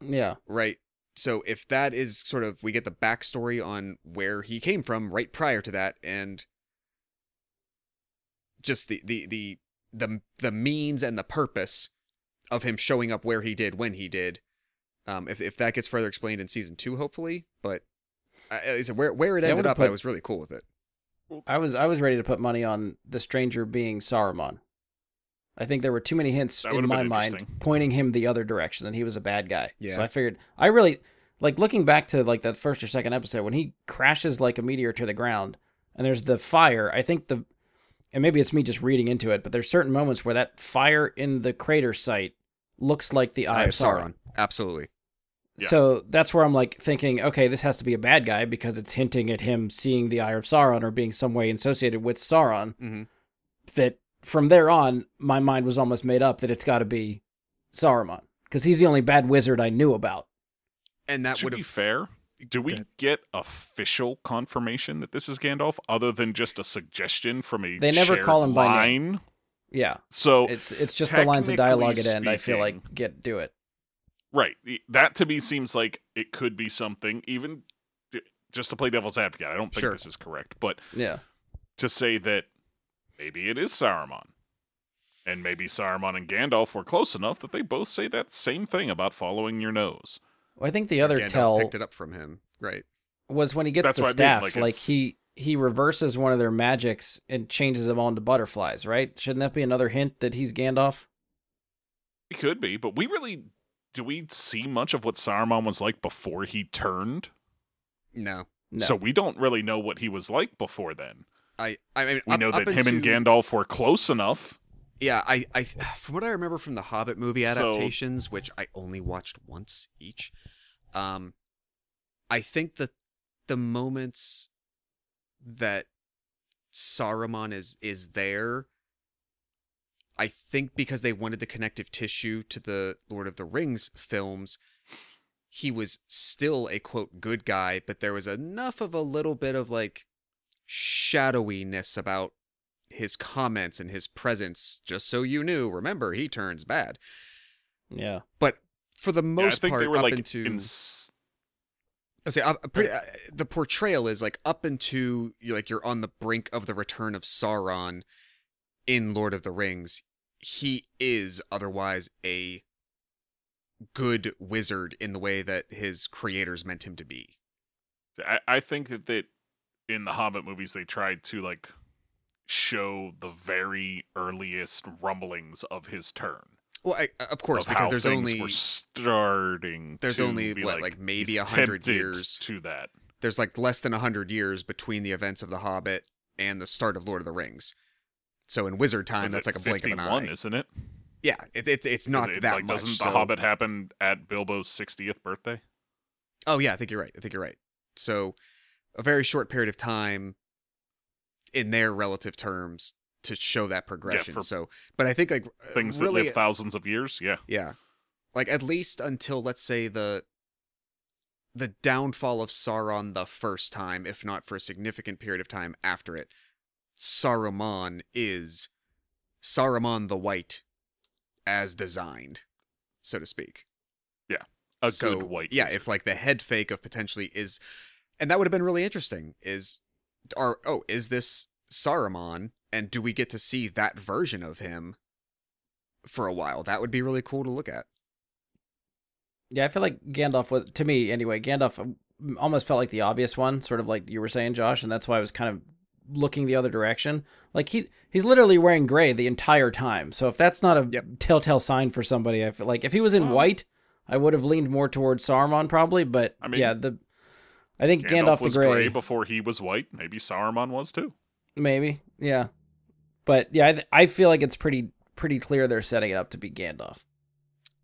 Yeah. right? So if that is sort of we get the backstory on where he came from right prior to that, and just the the the the the means and the purpose of him showing up where he did when he did. Um, if if that gets further explained in season two, hopefully, but I, I said where where it See, I ended would've up, I was really cool with it. I was I was ready to put money on the stranger being Saruman. I think there were too many hints That in my mind pointing him the other direction, that he was a bad guy. Yeah. So I figured I really like looking back to like that first or second episode when he crashes like a meteor to the ground, and there's the fire. I think the and maybe it's me just reading into it, but there's certain moments where that fire in the crater site looks like the Eye, of Sauron. absolutely. Yeah. So that's where I'm like thinking, okay, this has to be a bad guy because it's hinting at him seeing the Eye of Sauron or being some way associated with Sauron. hmm That from there on, my mind was almost made up that it's got to be Saruman because he's the only bad wizard I knew about. And that would be fair, do we ahead. get official confirmation that this is Gandalf, other than just a suggestion from a They never call him by line? Yeah, So it's it's just the lines of dialogue at end. I feel like get do it. Right. That to me seems like it could be something, even just to play devil's advocate. I don't think Sure. this is correct, but Yeah, to say that maybe it is Saruman. And maybe Saruman and Gandalf were close enough that they both say that same thing about following your nose. Well, I think the other Gandalf tell picked it up from him, right? was when he gets That's the what I mean, staff. like, Like, he he reverses one of their magics and changes them all into butterflies. Right? Shouldn't that be another hint that he's Gandalf? It could be, but we really do we see much of what Saruman was like before he turned? No, No. So we don't really know what he was like before then. I I mean We up- know that him and Gandalf were close enough. Yeah, I, I, from what I remember from the Hobbit movie So- adaptations, which I only watched once each, um, I think that the moments that Saruman is is there, I think because they wanted the connective tissue to the Lord of the Rings films, he was still a quote good guy, but there was enough of a little bit of like shadowiness about his comments and his presence, just so you knew, remember, he turns bad. yeah. But for the Yeah, I most think part, they were up like into in s- I say up, pretty, uh, the portrayal is like up into like you're on the brink of the return of Sauron in Lord of the Rings. He is otherwise a good wizard in the way that his creators meant him to be. I, I think that that in the Hobbit movies they tried to like show the very earliest rumblings of his turn. Well, I, of course, of because there's only were starting. there's only, what, like, maybe a 100 years. to that. there's like less than a 100 years between the events of the Hobbit and the start of Lord of the Rings. So in wizard time, Was that's like a blink of an eye. isn't it? Yeah, it, it, it's not It- that like, much. Doesn't so- the Hobbit happen at Bilbo's 60th birthday? Oh yeah, I think you're right. I think you're right. So a very short period of time in their relative terms to show that progression. for so, but I think like uh, Things really, that live thousands of years. Yeah. yeah, like at least until let's say the the downfall of Sauron the first time, if not for a significant period of time after it, Saruman is Saruman the White as designed, so to speak Yeah. A so, good white. Yeah, if like the head fake of potentially is, and that would have been really interesting. Is, are oh, is this Saruman, and do we get to see that version of him for a while? That would be really cool to look at. Yeah, I feel like Gandalf was to me anyway. Gandalf um, almost felt like the obvious one, sort of like you were saying, Josh, and that's why I was kind of looking the other direction. Like he he's literally wearing gray the entire time. So if that's not a Yep. telltale sign for somebody, I feel like if he was in Well- white, I would have leaned more towards Saruman probably. But I mean, yeah, the I think Gandalf, Gandalf, was the gray, gray before he was white. Maybe Saruman was too. maybe yeah. But yeah, I, th- I feel like it's pretty pretty clear they're setting it up to be Gandalf.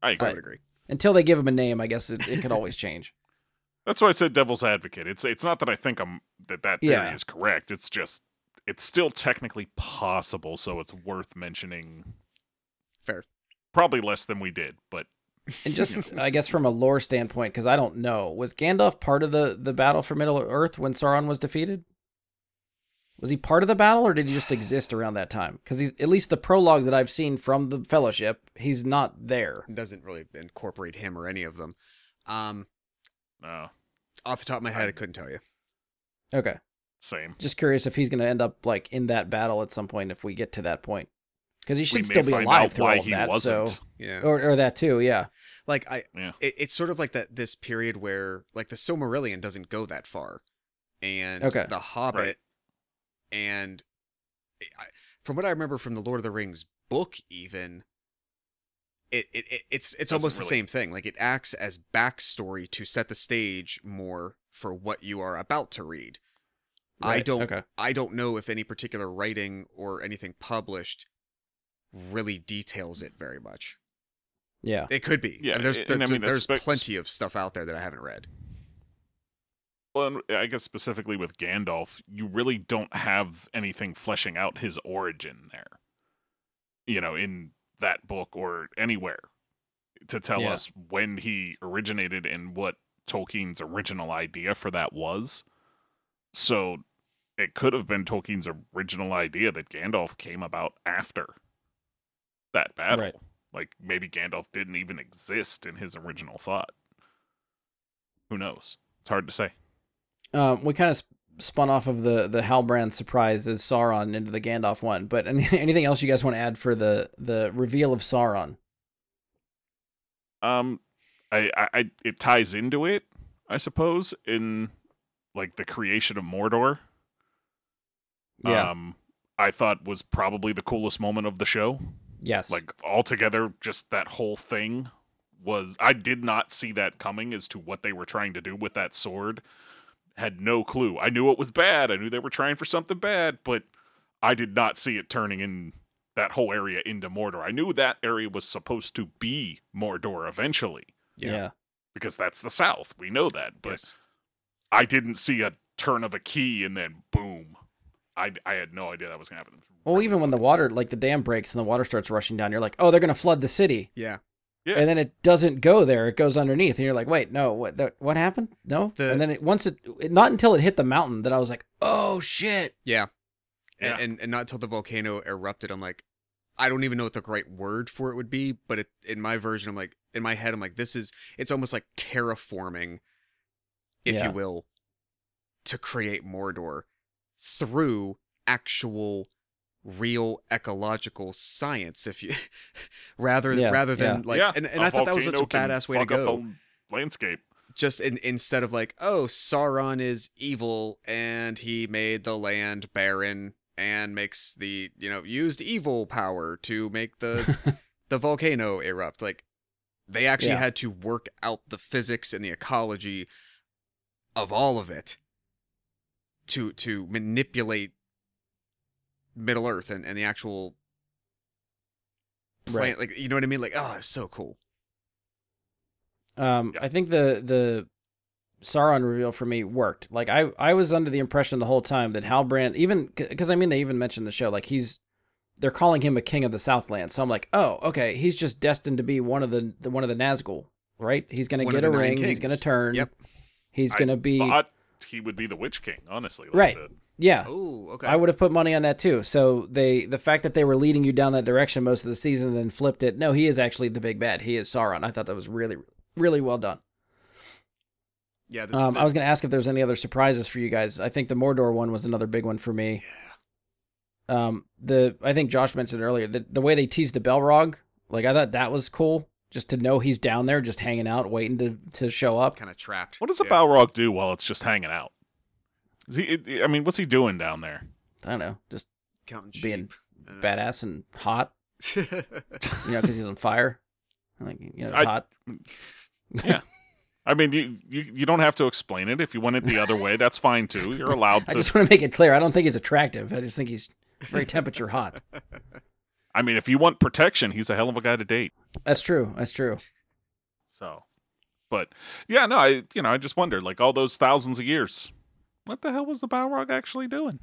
I agree. agree. Until they give him a name, I guess it, it could always change. [laughs] That's why I said devil's advocate. It's it's not that I think I'm that that theory Yeah. is correct. It's just it's still technically possible, so it's worth mentioning. Fair. Probably less than we did, but And just, [laughs] I guess, from a lore standpoint, because I don't know, was Gandalf part of the the battle for Middle Earth when Sauron was defeated? Was he part of the battle, or did he just exist around that time? Because he's at least the prologue that I've seen from the Fellowship, he's not there. Doesn't really incorporate him or any of them. Um, no, off the top of my head, I couldn't tell you. Okay, same. just curious if he's going to end up like in that battle at some point if we get to that point, because he should still be alive out through why all of he that. wasn't. So, Yeah. or or that too, yeah, like I, Yeah. it, it's sort of like that this period where like the Silmarillion doesn't go that far, and Okay. the Hobbit, Right. and eh, I, from what I remember from the Lord of the Rings book, even it, it, it it's it's Doesn't almost the really- same thing. Like it acts as backstory to set the stage more for what you are about to read. I don't Okay, I don't know if any particular writing or anything published really details it very much. yeah, It could be. Yeah, and there's and I there's, mean, there's expect- plenty of stuff out there that I haven't read. Well, and I guess specifically with Gandalf, you really don't have anything fleshing out his origin there. You know, in that book or anywhere to tell Yeah. us when he originated and what Tolkien's original idea for that was. So it could have been Tolkien's original idea that Gandalf came about after that battle. Right. Like maybe Gandalf didn't even exist in his original thought. Who knows? It's hard to say. Um, we kind of sp- spun off of the the Halbrand surprise as Sauron into the Gandalf one, but any, [laughs] anything else you guys want to add for the the reveal of Sauron? Um, I, I, I it ties into it, I suppose, in like the creation of Mordor. Yeah. Um, I thought was probably the coolest moment of the show. Yes. Like altogether, just that whole thing was. I did not see that coming as to what they were trying to do with that sword. Had no clue. I knew it was bad. I knew they were trying for something bad, but I did not see it turning in that whole area into Mordor. I knew that area was supposed to be Mordor eventually yeah. because that's the South. We know that, but Yes. I didn't see a turn of a key and then boom. I, I had no idea that was gonna happen. Well, even when the water, like the dam breaks and the water starts rushing down, you're like, oh, they're gonna flood the city, Yeah. Yeah. and then it doesn't go there; it goes underneath, and you're like, wait, no, what? That, what happened? No, The- and then it once it, it, not until it hit the mountain that I was like, oh shit, Yeah. Yeah. And, and and not until the volcano erupted, I'm like, I don't even know what the right word for it would be, but it, in my version, I'm like, in my head, I'm like, this is, it's almost like terraforming, if Yeah. you will, to create Mordor through actual real ecological science if you [laughs] rather Yeah, rather than yeah. like yeah, and, and I thought that was such a badass way to go landscape. just in, instead of like, oh, Sauron is evil and he made the land barren and makes the you know used evil power to make the [laughs] the volcano erupt. Like they actually Yeah. had to work out the physics and the ecology of all of it to to manipulate Middle Earth and, and the actual plant. Like you know what I mean? Like oh, it's so cool. Um, Yeah. I think the the Sauron reveal for me worked. Like I I was under the impression the whole time that Halbrand, even because I mean they even mentioned the show, like he's they're calling him a king of the Southland. So I'm like, oh, okay, he's just destined to be one of the, the one of the Nazgul, right? He's gonna One get a the nine ring. He's gonna turn. Yep. He's I gonna be Thought he would be the Witch King, honestly. Like Right. the- yeah. Oh, okay. I would have put money on that too. So they the fact that they were leading you down that direction most of the season and then flipped it. No, he is actually the big bad. He is Sauron. I thought that was really really well done. yeah. The, Um, the- I was going to ask if there's any other surprises for you guys. I think the Mordor one was another big one for me. Yeah. Um, the I think Josh mentioned earlier the the way they teased the Balrog, like I thought that was cool. Just to know he's down there, just hanging out, waiting to to show up. kind of trapped. What does a Yeah. Balrog do while it's just hanging out? Is he, I mean, what's he doing down there? I don't know, just Counting sheep. Being I don't badass and hot. [laughs] You know, because he's on fire. Like you know, it's I- hot. [laughs] Yeah. I mean, you, you you don't have to explain it. If you want it the other way, that's fine too. You're allowed [laughs] to. I just want to make it clear. I don't think he's attractive. I just think he's very temperature hot. I mean, if you want protection, he's a hell of a guy to date. That's true. That's true. So, but yeah, no, I you know I just wondered, like all those thousands of years, what the hell was the Balrog actually doing?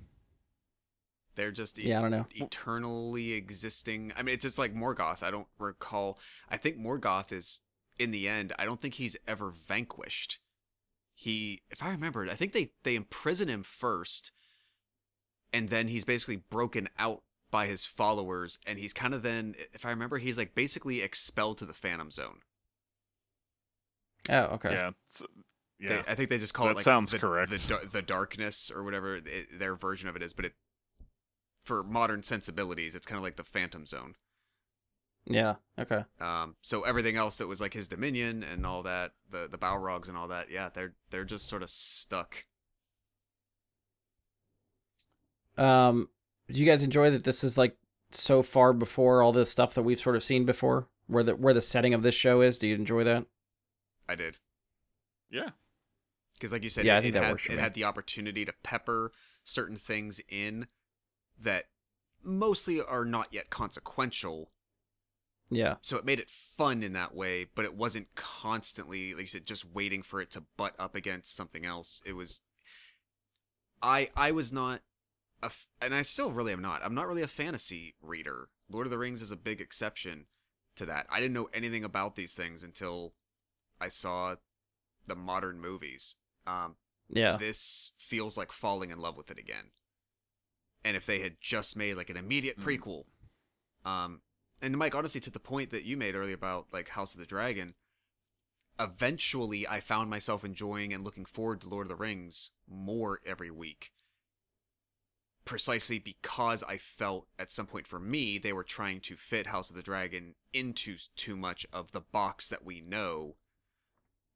They're just e- Yeah, I don't know. eternally existing. I mean, it's just like Morgoth. I don't recall. I think Morgoth is in the end. I don't think he's ever vanquished. He, if I remember, I think they they imprison him first, and then he's basically broken out by his followers, and he's kind of then, if I remember, he's like basically expelled to the Phantom Zone. Oh, okay. Yeah, it's, They- yeah. I think they just call That it like sounds the, correct. The, the darkness or whatever it, their version of it is, but it for modern sensibilities, it's kind of like the Phantom Zone. Yeah. Okay. Um, so everything else that was like his dominion and all that, the the Balrogs and all that, yeah, they're they're just sort of stuck. Um, do you guys enjoy that this is like so far before all this stuff that we've sort of seen before? Where the where the setting of this show is? Do you enjoy that? I did yeah. because, like you said, Yeah, I it, think it that had works it had the opportunity to pepper certain things in that mostly are not yet consequential. Yeah. So it made it fun in that way, but it wasn't constantly, like you said, just waiting for it to butt up against something else. It was. I I was not a, f- and I still really am not. I'm not really a fantasy reader. Lord of the Rings is a big exception to that. I didn't know anything about these things until I saw the modern movies. Um, Yeah. this feels like falling in love with it again. And if they had just made like an immediate Mm. prequel, um, and Mike, honestly, to the point that you made earlier about like House of the Dragon, eventually I found myself enjoying and looking forward to Lord of the Rings more every week. Precisely because I felt at some point for me they were trying to fit House of the Dragon into too much of the box that we know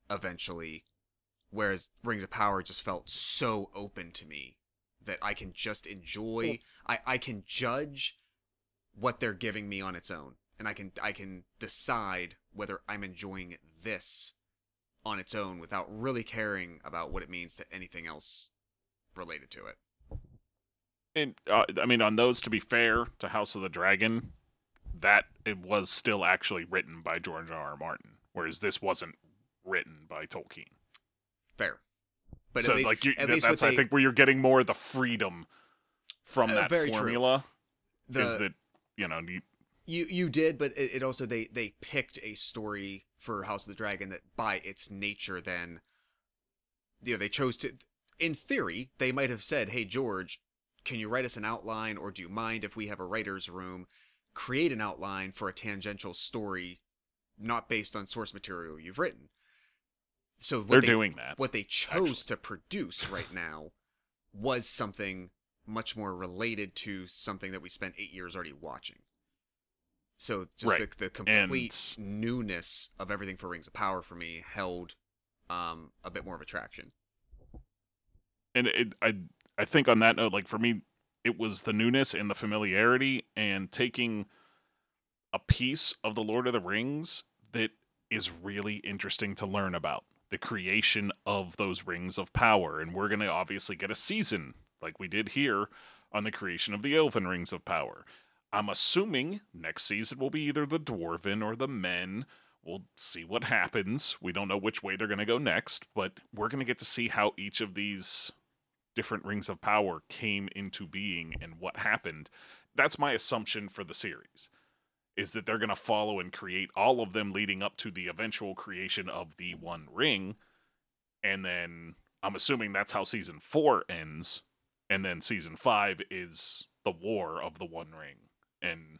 eventually. Whereas Rings of Power just felt so open to me that I can just enjoy I, I can judge what they're giving me on its own. And I can I can decide whether I'm enjoying this on its own without really caring about what it means to anything else related to it. And uh, I mean, on those, to be fair to House of the Dragon, that it was still actually written by George R. R. Martin, whereas this wasn't written by Tolkien. Fair. But so, at least, like, you, at that- least that's I they- think where you're getting more of the freedom from Uh, that formula the, is that you know you, You you did, but it, it also they they picked a story for House of the Dragon that by its nature then you know they chose to in theory they might have said, "Hey George, can you write us an outline or do you mind if we have a writer's room create an outline for a tangential story not based on source material you've written?" So what they're they, doing that. what they chose to produce right [laughs] now was something much more related to something that we spent eight years already watching. So just Right. the, the complete newness of everything for Rings of Power for me held um, a bit more of attraction. and it, I I think on that note, like for me, it was the newness and the familiarity, and taking a piece of the Lord of the Rings that is really interesting to learn about the creation of those rings of power, and we're gonna obviously get a season like we did here on the creation of the Elven rings of power. I'm assuming next season will be either the Dwarven or the Men. We'll see what happens. We don't know which way they're going to go next, but we're going to get to see how each of these different rings of power came into being and what happened. That's my assumption for the series. Is that they're going to follow and create all of them leading up to the eventual creation of the one ring. And then I'm assuming that's how season 4 ends and then season 5 is the war of the one ring and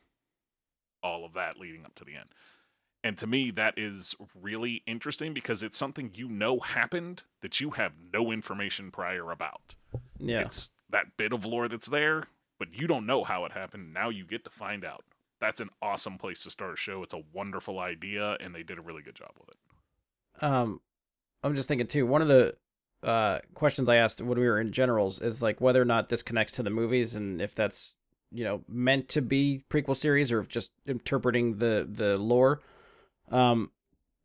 all of that leading up to the end. And to me, that is really interesting because it's something you know happened that you have no information prior about. Yeah. It's that bit of lore that's there, but you don't know how it happened. Now you get to find out. That's an awesome place to start a show. It's a wonderful idea, and they did a really good job with it. um i'm just thinking too one of the uh, questions I asked when we were in generals is like whether or not this connects to the movies and if that's you know meant to be prequel series or just interpreting the the lore. Um,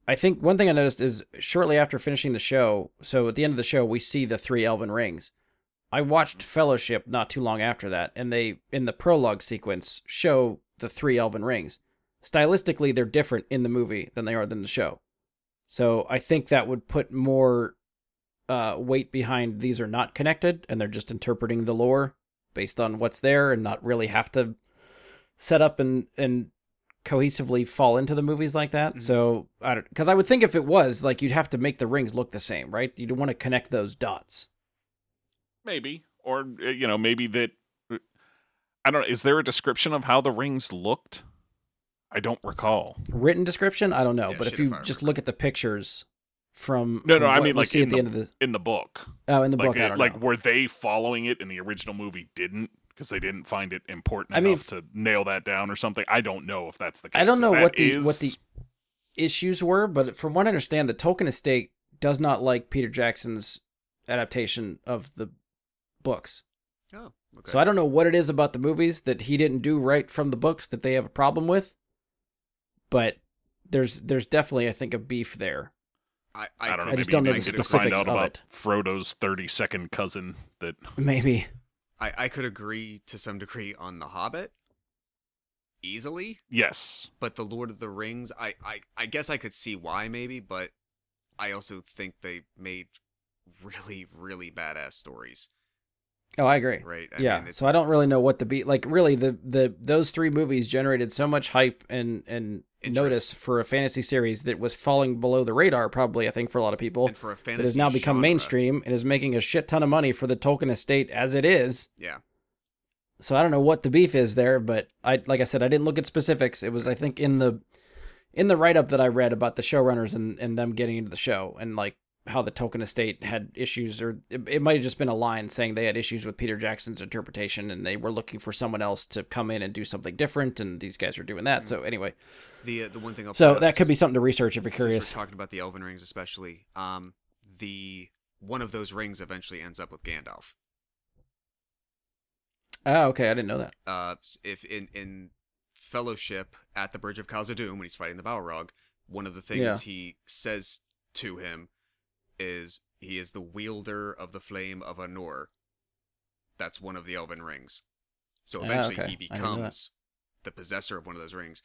I think one thing I noticed is shortly after finishing the show, so at the end of the show, we see the three elven rings. I watched Fellowship not too long after that, and they in the prologue sequence show the three elven rings. Stylistically, they're different in the movie than they are in the show. So I think that would put more uh, weight behind these are not connected and they're just interpreting the lore based on what's there and not really have to set up and and cohesively fall into the movies like that. Mhm. So I don't because I would think if it was like you'd have to make the rings look the same, right? You'd want to connect those dots. Maybe, or uh, you know, maybe that. I don't. know. Is there a description of how the rings looked? I don't recall. Written description, I don't know, Yeah, but if you if just look at the pictures from No, from no, I mean, like, see at in the the- end of the in the book. oh in the like, book, I it- don't like know. were they following it and the original movie didn't because they didn't find it important I mean, enough to nail that down or something? I don't know if that's the case. I don't know that what the is- what the issues were, but from what I understand, the Tolkien estate does not like Peter Jackson's adaptation of the books. Oh, okay. So I don't know what it is about the movies that he didn't do right from the books that they have a problem with. But there's there's definitely I think a beef there. I, I, don't know. I maybe just don't know the could find specifics out of about it. Frodo's thirty-second cousin. That Maybe. I, I could agree to some degree on The Hobbit easily, yes, but The Lord of the Rings, I, I, I guess I could see why maybe, but I also think they made really, really badass stories, Oh, I agree. right? yeah. mean, so I don't really know what to be like. Really, the the those three movies generated so much hype and and notice for a fantasy series that was falling below the radar. Probably, I think, for a lot of people. and for a that has now become genre, mainstream and is making a shit ton of money for the Tolkien estate as it is. Yeah, So I don't know what the beef is there, but I like I said, I didn't look at specifics. It was I think in the in the write up that I read about the showrunners and, and them getting into the show and like how the Tolkien estate had issues or it, it might have just been a line saying they had issues with Peter Jackson's interpretation and they were looking for someone else to come in and do something different and these guys are doing that. So anyway, the uh, the one thing I'll so that could be something to research if you're curious. talking about the Elven rings, especially, um, the one of those rings eventually ends up with Gandalf. Oh, okay, I didn't know that. uh, if in in Fellowship at the Bridge of Khazad-dûm when he's fighting the Balrog, one of the things Yeah. he says to him is he is the wielder of the flame of Anor. That's one of the Elven rings. So Ah, eventually okay. he I didn't know that. becomes the possessor of one of those rings.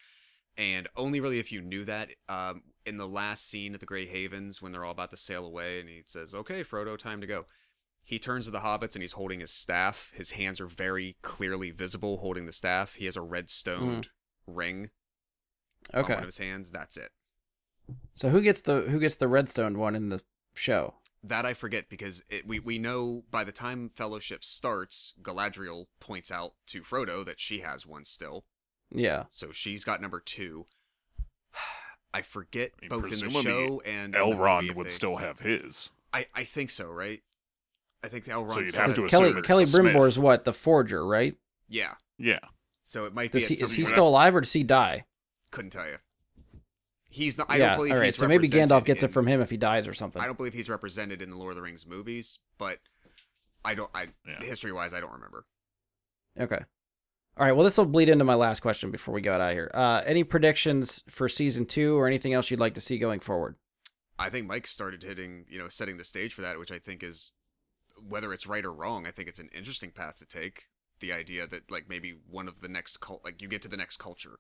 And only really if you knew that, um, in the last scene at the Grey Havens when they're all about to sail away and he says, Okay, Frodo, time to go. He turns to the hobbits and he's holding his staff. His hands are very clearly visible holding the staff. He has a red stoned ring okay. on one of his hands. That's it. so who gets the who gets the redstone one in the show? That I forget because it, we we know by the time Fellowship starts, Galadriel points out to Frodo that she has one still, Yeah. so she's got number two. [sighs] I forget I mean, both in the show and in the movie Elrond would they- still have his. I I think so, right? I think Elrond. So you'd have to the Kelly it's Kelly the Smith. Brimbore's what the forger, right? Yeah, Yeah, so it might Does be. he is he still alive or does he die? Couldn't tell you. He's not. I yeah. don't believe all right. he's So maybe Gandalf represented gets it from him if he dies or something. I don't believe he's represented in the Lord of the Rings movies, but I don't. I Yeah. history wise, I don't remember. Okay. All right. Well, this will bleed into my last question before we get out of here. Uh, any predictions for season two or anything else you'd like to see going forward? I think Mike started hitting, you know, setting the stage for that, which I think is, whether it's right or wrong, I think it's an interesting path to take. The idea that like maybe one of the next cult, like you get to the next culture,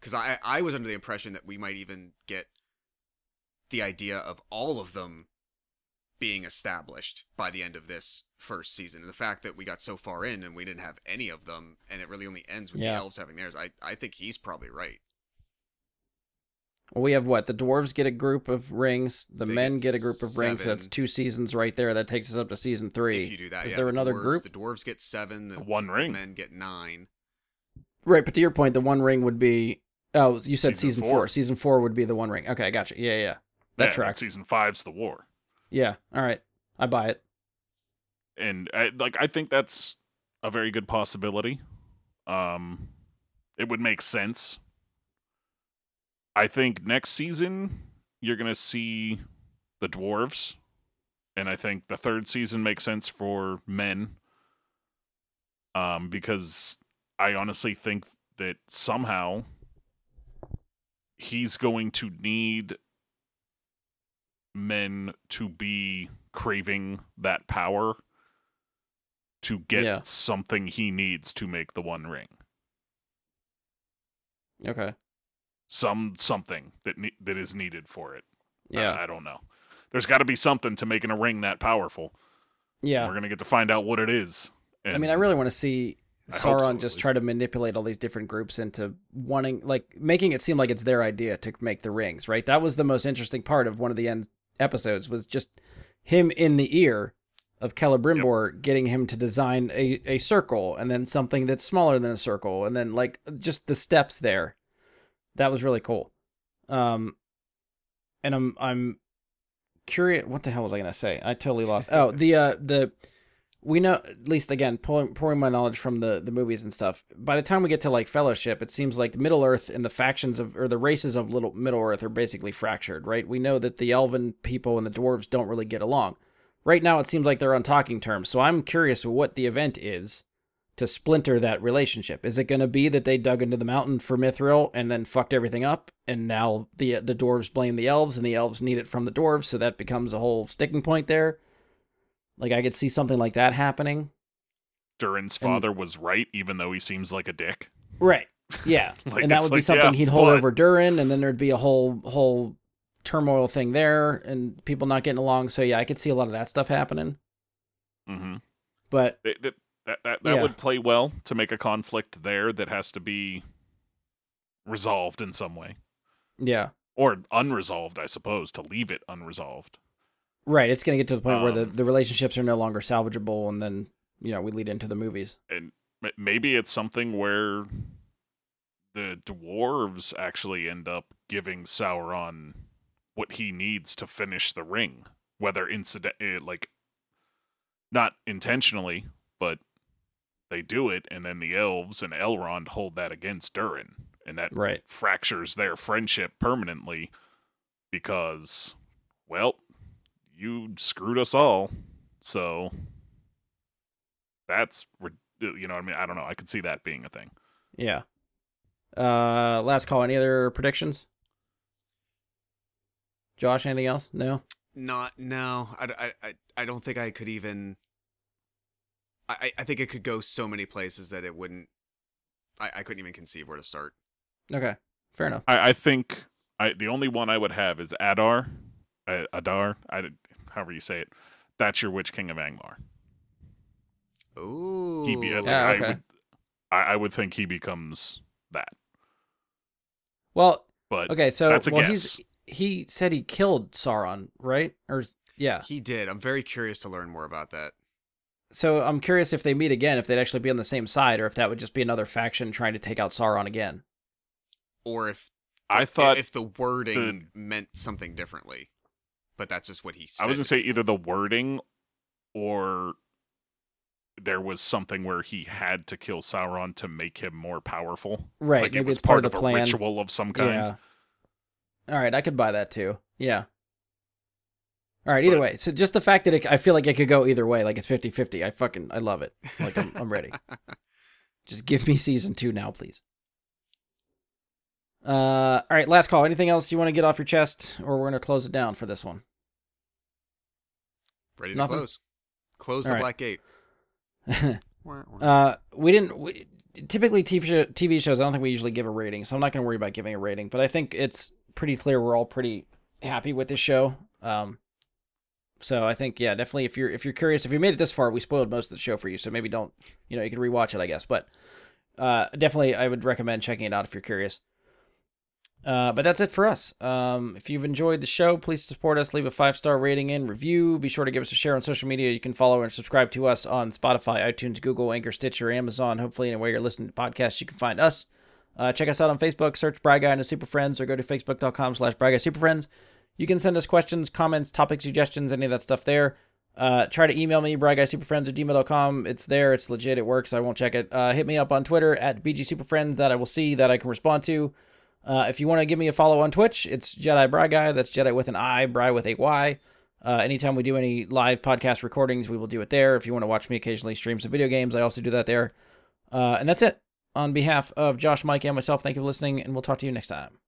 because I I was under the impression that we might even get the idea of all of them being established by the end of this first season. And the fact that we got so far in and we didn't have any of them, and it really only ends with Yeah. the elves having theirs, I I think he's probably right. Well, we have what the dwarves get a group of rings, the They men get get a group of rings. So that's two seasons right there. That takes us up to season three. If you do that, Is yeah, there the another dwarves- group? The dwarves get seven. The One the ring. men get nine. Right, but to your point, the one ring would be. Oh, you said Season season, four. four. Season four would be the one ring. Okay, I got you. Yeah, yeah. That Yeah, tracks. Season five's the war, Yeah. All right. I buy it. and I, like I think that's a very good possibility. Um, it would make sense. I think next season you're gonna see the dwarves and I think the third season makes sense for men. Um, because I honestly think that somehow he's going to need men to be craving that power to get Yeah. something he needs to make the one ring. Okay. Some something that ne- that is needed for it. Yeah. I, don't know. There's got to be something to making a ring that powerful. yeah. We're gonna get to find out what it is. I mean, I really want to see Hope so, Sauron just try to manipulate all these different groups into wanting, like, making it seem like it's their idea to make the rings, right? That was the most interesting part of one of the end episodes was just him in the ear of Celebrimbor getting him to design a, a circle and then something that's smaller than a circle and then like just the steps there. That was really cool. Um, and I'm I'm curious. What the hell was I gonna say? I totally lost. Oh, the uh the we know at least again pouring, pouring my knowledge from the the movies and stuff by the time we get to like fellowship it seems like middle earth and the factions of or the races of little middle earth are basically fractured right? We know that the elven people and the dwarves don't really get along. Right now it seems like they're on talking terms so i'm curious what the event is to splinter that relationship. Is it going to be that they dug into the mountain for mithril and then fucked everything up and now the the dwarves blame the elves and the elves need it from the dwarves so that becomes a whole sticking point there like I could see something like that happening. Durin's father was right, even though he seems like a dick. Right. [laughs] Yeah. Like, and that would be like, something yeah, he'd hold but- over Durin, and then there'd be a whole whole turmoil thing there, and people not getting along. So yeah, I could see a lot of that stuff happening. hmm But That that that, that, that Yeah. would play well to make a conflict there that has to be resolved in some way, yeah, or unresolved, I suppose, to leave it unresolved. Right. It's gonna get to the point where the Um, the relationships are no longer salvageable, and then you know we lead into the movies. and maybe it's something where the dwarves actually end up giving Sauron what he needs to finish the ring, whether incident eh, like not intentionally, but they do it, and then the elves and Elrond hold that against Durin, and that Right. fractures their friendship permanently because, well, you screwed us all, so that's you know what I mean. I don't know. I could see that being a thing. Yeah. Uh, last call. Any other predictions? Josh, anything else? No. Not no. I, I, I, I don't think I could even. I, I- I think it could go so many places that it wouldn't. I, I couldn't even conceive where to start. Okay. Fair enough. I, I think I the only one I would have is Adar, uh, Adar. I did- however you say it. That's your Witch King of Angmar. Ooh. He be, like, Yeah, I okay. would, I, I would think he becomes that. Well, But okay. So that's a well, guess. he's he said he killed Sauron, right? Or yeah. He did. I'm very curious to learn more about that. So I'm curious if they meet again, if they'd actually be on the same side, or if that would just be another faction trying to take out Sauron again. Or if I thought if the wording meant something differently, but that's just what he said. I was gonna say either the wording or there was something where he had to kill Sauron to make him more powerful. Right. Like it was part, part of the a plan. ritual of some kind. Yeah. All right, I could buy that too. Yeah. All right, either But- way. So just the fact that it, I feel like it could go either way, like it's 50-50. I fucking I love it. Like I'm, I'm ready. [laughs] Just give me season 2 now, please. Uh all right, last call. Anything else you want to get off your chest or we're going to close it down for this one? Ready to Nothing? close. Close All the right. black gate. [laughs] Uh, we didn't. We, typically, TV, show, TV shows. I don't think we usually give a rating, so I'm not going to worry about giving a rating. But I think it's pretty clear we're all pretty happy with this show. Um, so I think yeah, definitely. If you're if you're curious, if you made it this far, we spoiled most of the show for you. So maybe don't. You know, you can rewatch it, I guess. But uh, definitely, I would recommend checking it out if you're curious. Uh, but that's it for us. Um, if you've enjoyed the show, please support us. Leave a five star rating and review. Be sure to give us a share on social media. You can follow and subscribe to us on Spotify, iTunes, Google, Anchor, Stitcher, Amazon. Hopefully, anywhere you're listening to podcasts, you can find us. Uh, check us out on Facebook. Search Bry Guy and his Super Friends, or go to facebook.com slash Bry Guy Super Friends. You can send us questions, comments, topic suggestions, any of that stuff there. Uh, try to email me, bryguysuperfriends at gmail.com. It's there. It's legit. It works. I won't check it. Uh, hit me up on Twitter at BGSuperFriends. That I will see. That I can respond to. Uh, if you want to give me a follow on Twitch, it's Jedi Bry Guy. That's Jedi with an I, Bry with a Y. Uh, anytime we do any live podcast recordings, we will do it there. If you want to watch me occasionally stream some video games, I also do that there. Uh, and that's it. On behalf of Josh, Mike, and myself, thank you for listening, and we'll talk to you next time.